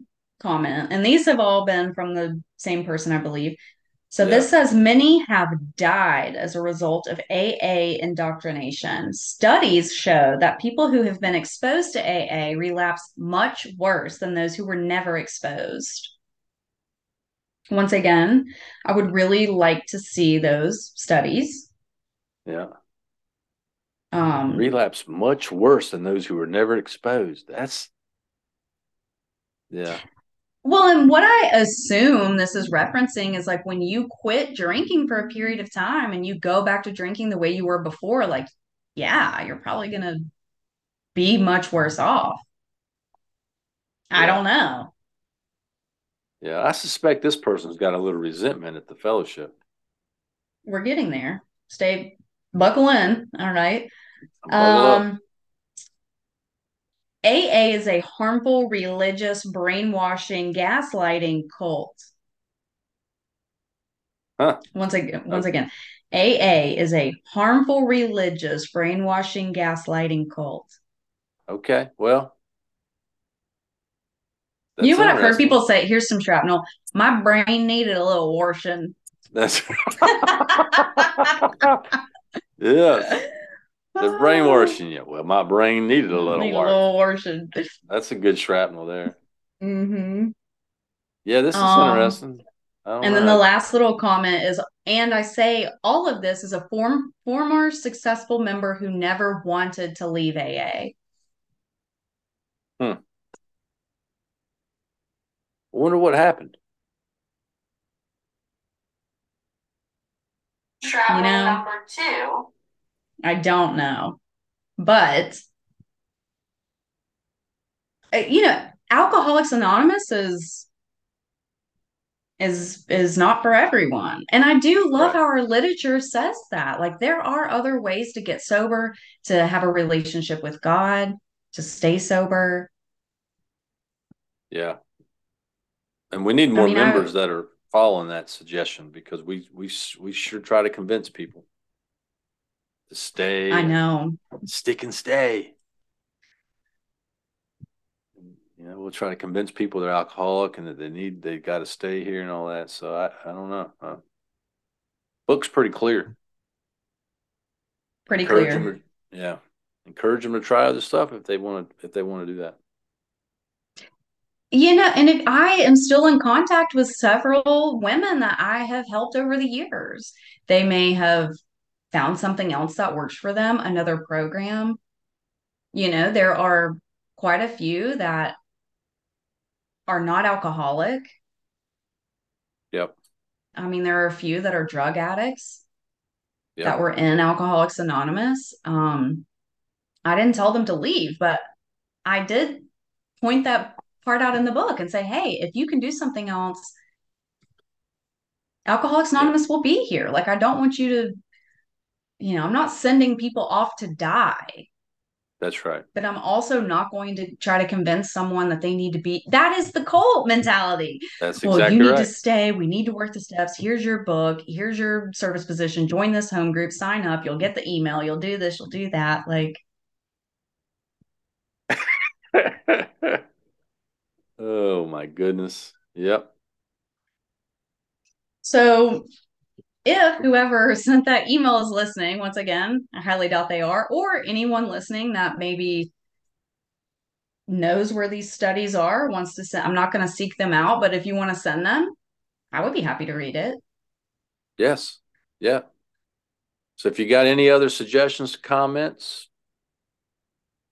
comment, and these have all been from the same person, I believe. So yeah. this says many have died as a result of AA indoctrination. Studies show that people who have been exposed to AA relapse much worse than those who were never exposed. Once again, I would really like to see those studies. Yeah. Um, relapse much worse than those who were never exposed. That's yeah. Well, and what I assume this is referencing is like when you quit drinking for a period of time and you go back to drinking the way you were before, like, yeah, you're probably going to be much worse off. Yeah. I don't know. Yeah, I suspect this person's got a little resentment at the fellowship. We're getting there. Stay buckle in. All right. Um, AA is a harmful religious brainwashing gaslighting cult. Huh. Once again, once again, AA is a harmful religious brainwashing gaslighting cult. Okay, well, you know what I've heard people say? Here's some shrapnel. My brain needed a little washing. That's yes. They're brainwashing you. Well, my brain needed a little, Need a little washing. That's a good shrapnel there. Mm-hmm. Yeah, this is um, interesting. And know. then the last little comment is, and I say all of this is a form, former successful member who never wanted to leave AA. Hmm. I wonder what happened. Shrapnel you know, number two I don't know. But uh, you know, Alcoholics Anonymous is is is not for everyone. And I do love right. how our literature says that. Like there are other ways to get sober, to have a relationship with God, to stay sober. Yeah. And we need more I mean, members I, that are following that suggestion because we we we sure try to convince people to stay. I know. Stick and stay. You know, we'll try to convince people they're alcoholic and that they need they got to stay here and all that. So I I don't know. Uh, book's pretty clear. Pretty Encourage clear. To, yeah. Encourage them to try other stuff if they want to if they want to do that. You know, and if I am still in contact with several women that I have helped over the years, they may have found something else that works for them, another program. You know, there are quite a few that are not alcoholic. Yep. I mean, there are a few that are drug addicts yep. that were in Alcoholics Anonymous. Um, I didn't tell them to leave, but I did point that part out in the book and say, hey, if you can do something else, Alcoholics Anonymous will be here. Like, I don't want you to you know, I'm not sending people off to die. That's right. But I'm also not going to try to convince someone that they need to be. That is the cult mentality. That's well, exactly you need right. to stay. We need to work the steps. Here's your book. Here's your service position. Join this home group. Sign up. You'll get the email. You'll do this. You'll do that. Like. oh my goodness. Yep. So if whoever sent that email is listening, once again, I highly doubt they are, or anyone listening that maybe knows where these studies are wants to send, I'm not going to seek them out, but if you want to send them, I would be happy to read it. Yes. Yeah. So if you got any other suggestions, comments,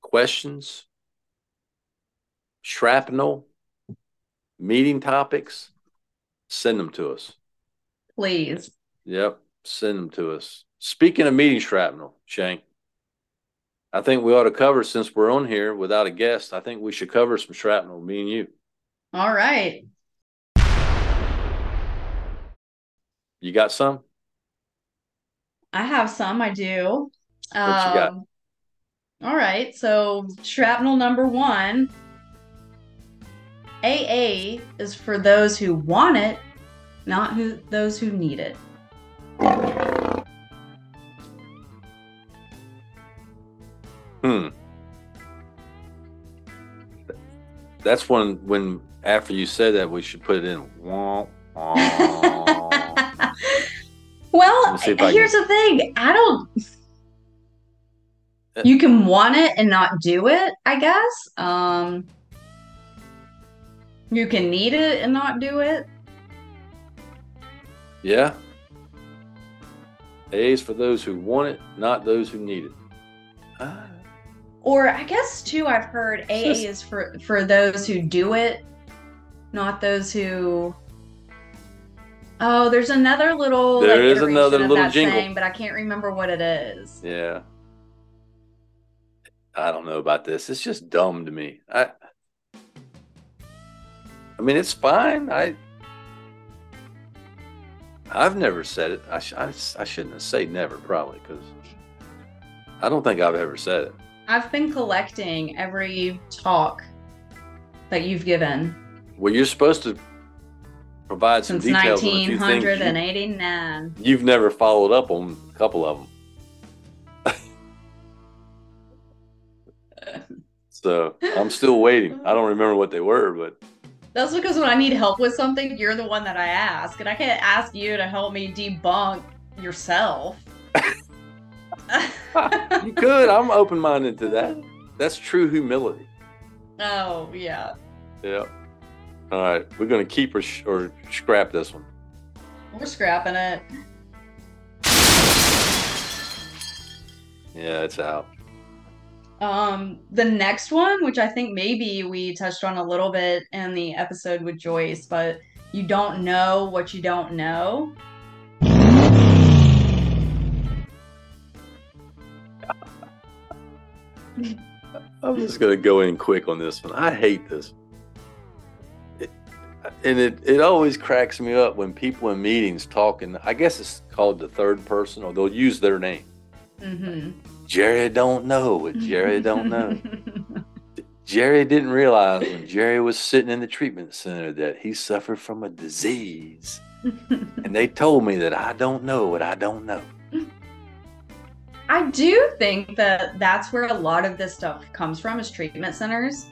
questions, shrapnel, meeting topics, send them to us. Please. Yep. Send them to us. Speaking of meeting shrapnel, Shank, I think we ought to cover since we're on here without a guest. I think we should cover some shrapnel, me and you. All right. You got some? I have some. I do. What you got? Um, all right. So, shrapnel number one AA is for those who want it, not who those who need it. Hmm. That's when when after you said that we should put it in. Wah, wah. well, Let me see if I here's the thing. I don't. You can want it and not do it, I guess. Um, you can need it and not do it. yeah. A is for those who want it, not those who need it. Ah, Or I guess too, I've heard AA Just- is for for those who do it, not those who. Oh, there's another little. There like, is another little jingle. saying, but I can't remember what it is. yeah. I don't know about this. It's just dumb to me. I. I mean, it's fine. I. I've never said it. I, sh- I, I shouldn't have said never, probably, because I don't think I've ever said it. I've been collecting every talk that you've given Well, you're supposed to provide some since details on a few things. You, 1989. you've never followed up on a couple of them. so I'm still waiting. I don't remember what they were, but That's because when I need help with something, you're the one that I ask, and I can't ask you to help me debunk yourself. you could. I'm open minded to that. That's true humility. oh yeah. Yeah. All right. We're going to keep or, sh- or scrap this one. We're scrapping it. Yeah, it's out. Um, the next one, which I think maybe we touched on a little bit in the episode with Joyce, but you don't know what you don't know. I'm just gonna go in quick on this one. I hate this, It- and it it always cracks me up when people in meetings talking. I guess it's called the third person, or they'll use their name. Mm-hmm. Jerry don't know what Jerry don't know. Jerry didn't realize when Jerry was sitting in the treatment center that he suffered from a disease, and they told me that I don't know what I don't know. I do think that that's where a lot of this stuff comes from is treatment centers.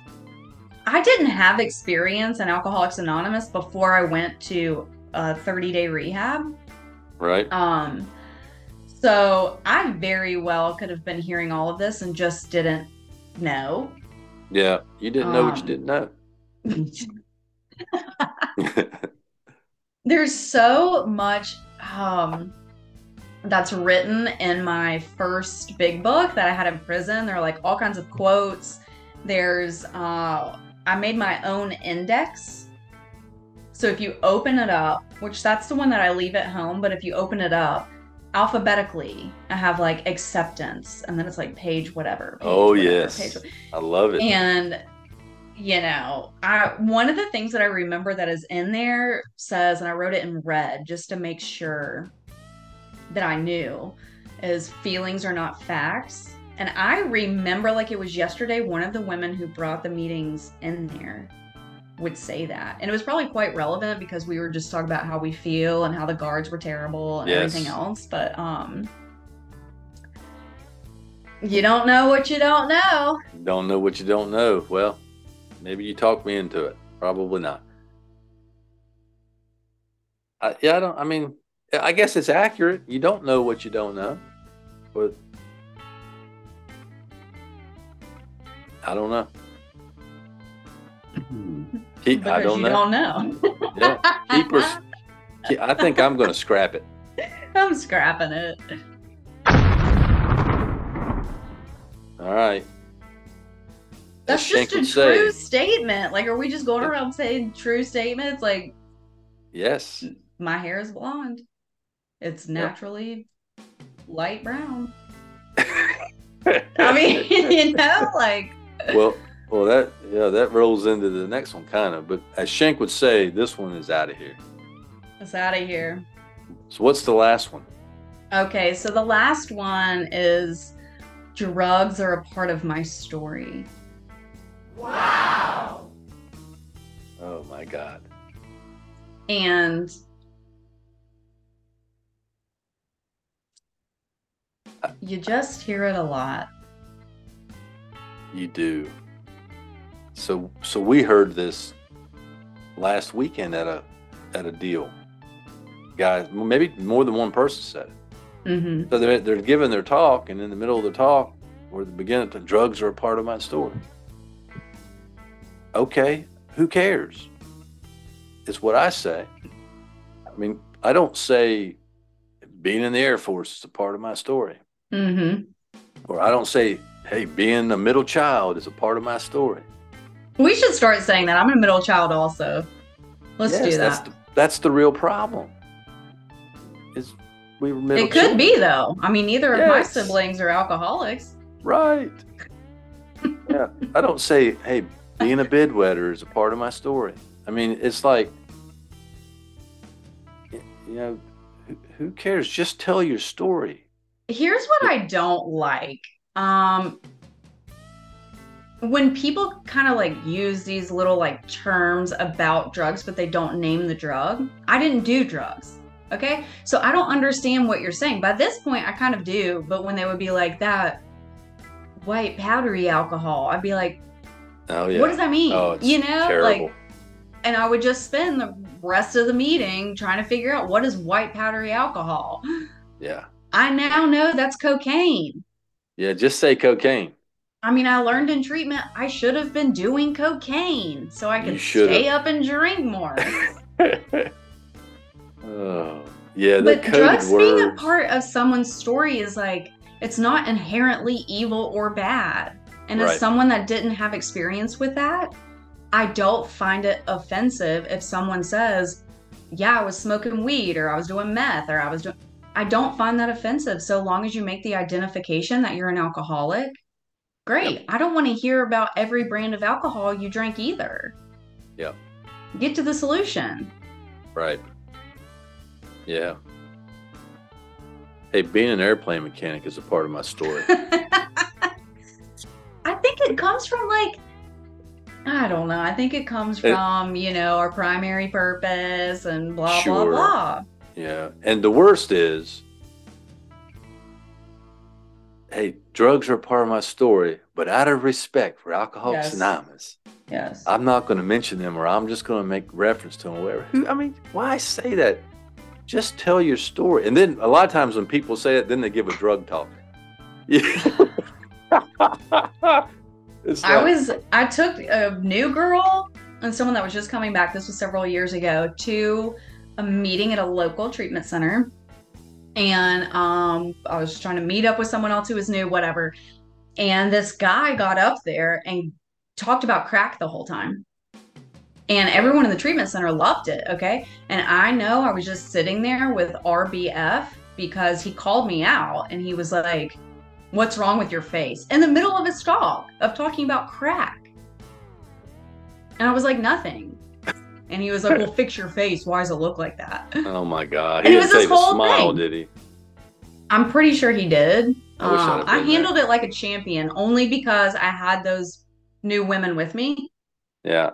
I didn't have experience in Alcoholics Anonymous before I went to a 30 day rehab. Right? Um, so I very well could have been hearing all of this and just didn't know. Yeah, you didn't know what you Um, didn't know. There's so much um that's written in my first big book that I had in prison. There are like all kinds of quotes. There's uh I made my own index. So if you open it up, which that's the one that I leave at home, but if you open it up alphabetically, I have like acceptance and then it's like page whatever. page oh whatever, yes, page I love it. and you know, I one of the things that I remember that is in there says, and I wrote it in red just to make sure that I knew, is feelings are not facts. And I remember like it was yesterday, one of the women who brought the meetings in there would say that. And it was probably quite relevant because we were just talking about how we feel and how the guards were terrible and Yes. everything else. But um you don't know what you don't know. Don't know what you don't know. Well, maybe you talked me into it. Probably not. I, yeah, I don't. I mean, I guess it's accurate. You don't know what you don't know, but I don't know. Keep, I don't know. don't know. Yeah, keepers. Ke- I think I'm going to scrap it. I'm scrapping it. All right. That's just a true say, statement. Like, are we just going around saying true statements? Like, yes. my hair is blonde. It's naturally light brown. I mean, you know, like well, well, that yeah, that rolls into the next one, kind of. But as Shank would say, this one is out of here. it's out of here. So what's the last one? Okay, so the last one is drugs are a part of my story. Wow. Oh my God. And you just hear it a lot. You do. So so we heard this last weekend at a at a deal. Guys, maybe more than one person said it. hmm So they're, they're giving their talk, and in the middle of the talk, or the beginning, the drugs are a part of my story. Okay, who cares? It's what I say. I mean, I don't say being in the Air Force is a part of my story, hmm or I don't say, hey, being a middle child is a part of my story. We should start saying that. I'm a middle child also. Let's Yes, do That's that. the, that's the real problem. Is we were middle It could children. be though. I mean, neither of my siblings are alcoholics. Right. yeah. I don't say, hey, being a bedwetter is a part of my story. I mean, it's like, you know, who, who cares? Just tell your story. Here's what I don't like. Um when people kind of like use these little like terms about drugs but they don't name the drug. I didn't do drugs. Okay? So I don't understand what you're saying. By this point I kind of do, but when they would be like that white powdery alcohol, I'd be like, Oh, yeah. what does that mean? Oh, it's you know, terrible. like and I would just spend the rest of the meeting trying to figure out what is white powdery alcohol. yeah. I now know that's cocaine. Yeah. Just say cocaine. I mean, I learned in treatment I should have been doing cocaine so I could stay up and drink more. oh, yeah. The but drugs being a part of someone's story is like, it's not inherently evil or bad. And Right. as someone that didn't have experience with that, I don't find it offensive if someone says, Yeah, I was smoking weed or I was doing meth or I was doing. I don't find that offensive so long as you make the identification that you're an alcoholic. Great. I don't want to hear about every brand of alcohol you drank either. Yep. Get to the solution. Right. Yeah. Hey, being an airplane mechanic is a part of my story. I think it comes from like I don't know. I think it comes It- from, you know, our primary purpose and blah Sure. blah blah. Yeah. And the worst is, hey, drugs are part of my story, but out of respect for Alcoholics Yes. Anonymous, Yes. I'm not going to mention them or I'm just going to make reference to them or whatever. Who, I mean, why I say that? Just tell your story. And then a lot of times when people say it, then they give a drug talk. Yeah. It's I was I took a new girl and someone that was just coming back, this was several years ago, to a meeting at a local treatment center. And um I was trying to meet up with someone else who was new, whatever. And this guy got up there and talked about crack the whole time. And everyone in the treatment center loved it, okay? And I know I was just sitting there with RBF because he called me out and he was like, What's wrong with your face? In the middle of his talk of talking about crack. And I was like, Nothing. And he was like, Well, fix your face. Why does it look like that? Oh my God. And He it didn't was this save a whole smile, thing. did he? I'm pretty sure he did. I wish Um, I been there. handled it like a champion only because I had those new women with me. Yeah.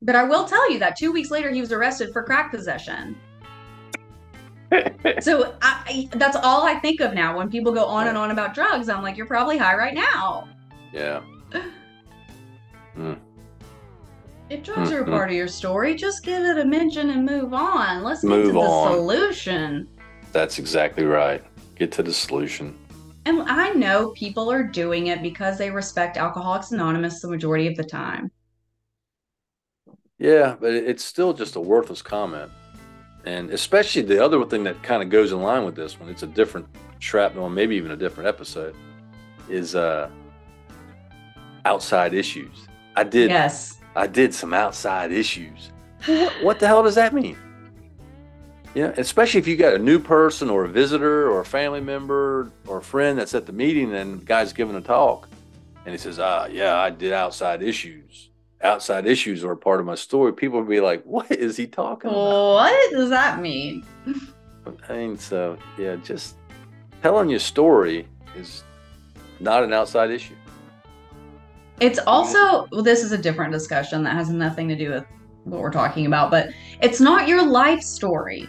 But I will tell you that two weeks later, he was arrested for crack possession. So I, I- that's all I think of now when people go on and on about drugs. I'm like, you're probably high right now. Yeah. If drugs are a Mhm. part of your story, just give it a mention and move on. Let's get Move to the on. solution. That's exactly right. Get to the solution. And I know people are doing it because they respect Alcoholics Anonymous the majority of the time. Yeah, but it's still just a worthless comment. And especially the other thing that kind of goes in line with this one, it's a different shrapnel maybe even a different episode, is uh outside issues. I did Yes. I did some outside issues. What, what the hell does that mean? Yeah, especially if you got a new person or a visitor or a family member or a friend that's at the meeting and the guy's giving a talk and he says, Ah, yeah, I did outside issues. Outside issues are a part of my story. People would be like, What is he talking about? What does that mean? I mean, so yeah, just telling your story is not an outside issue. It's also well, this is a different discussion that has nothing to do with what we're talking about, but it's not your life story.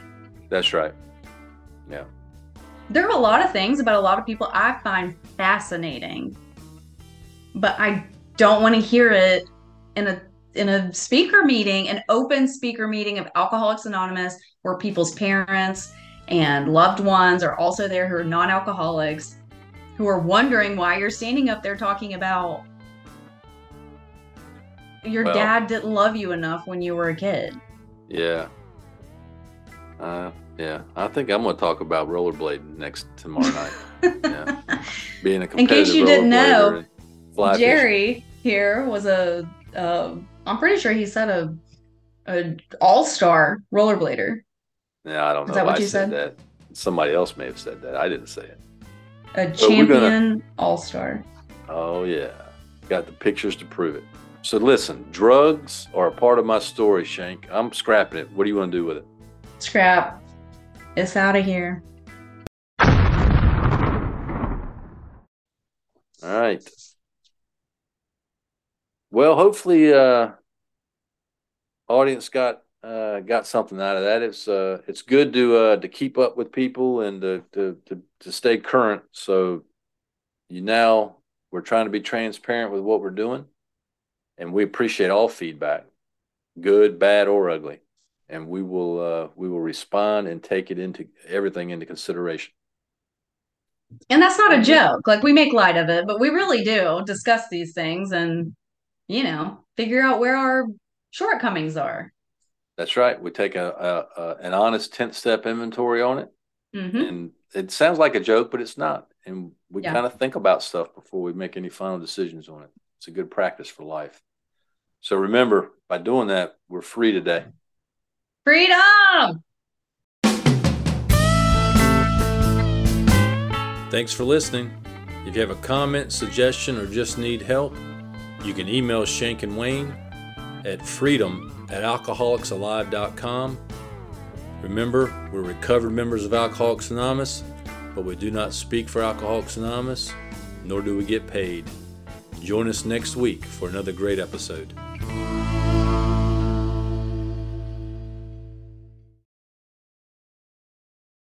That's right. Yeah. There are a lot of things about a lot of people I find fascinating, but I don't want to hear it in a in a speaker meeting, an open speaker meeting of Alcoholics Anonymous, where people's parents and loved ones are also there who are non-alcoholics, who are wondering why you're standing up there talking about your Well- dad didn't love you enough when you were a kid. Yeah. Uh, yeah. I think I'm going to talk about rollerblading next tomorrow night. Yeah. Being a competitive In case you didn't know, fly fishing. Jerry here was a, uh, I'm pretty sure he said a, a all star rollerblader, Yeah, I don't know. Is that what I you said said? that. Somebody else may have said that. I didn't say it. a But we're gonna- champion all star. Oh yeah, got the pictures to prove it. So listen, drugs are a part of my story, Shank. I'm scrapping it. What do you want to do with it? Scrap. It's out of here. All right. Well, hopefully, uh, audience got uh, got something out of that. It's uh, it's good to uh, to keep up with people and to, to to to stay current. So you now we're trying to be transparent with what we're doing, and we appreciate all feedback, good, bad, or ugly, and we will uh, we will respond and take it into everything into consideration. And that's not a joke. Like we make light of it, but we really do discuss these things and, you know, figure out where our shortcomings are. That's right. We take a, a, a an honest tenth step inventory on it. hmm and it sounds like a joke, but it's not. And we Yeah. kind of think about stuff before we make any final decisions on it. It's a good practice for life. So remember, by doing that, we're free today. Freedom! Thanks for listening. If you have a comment, suggestion, or just need help, you can email Shank and Wayne at freedom at alcoholicsalive.com. Remember, we're recovered members of Alcoholics Anonymous, but we do not speak for Alcoholics Anonymous, nor do we get paid. Join us next week for another great episode. Bye.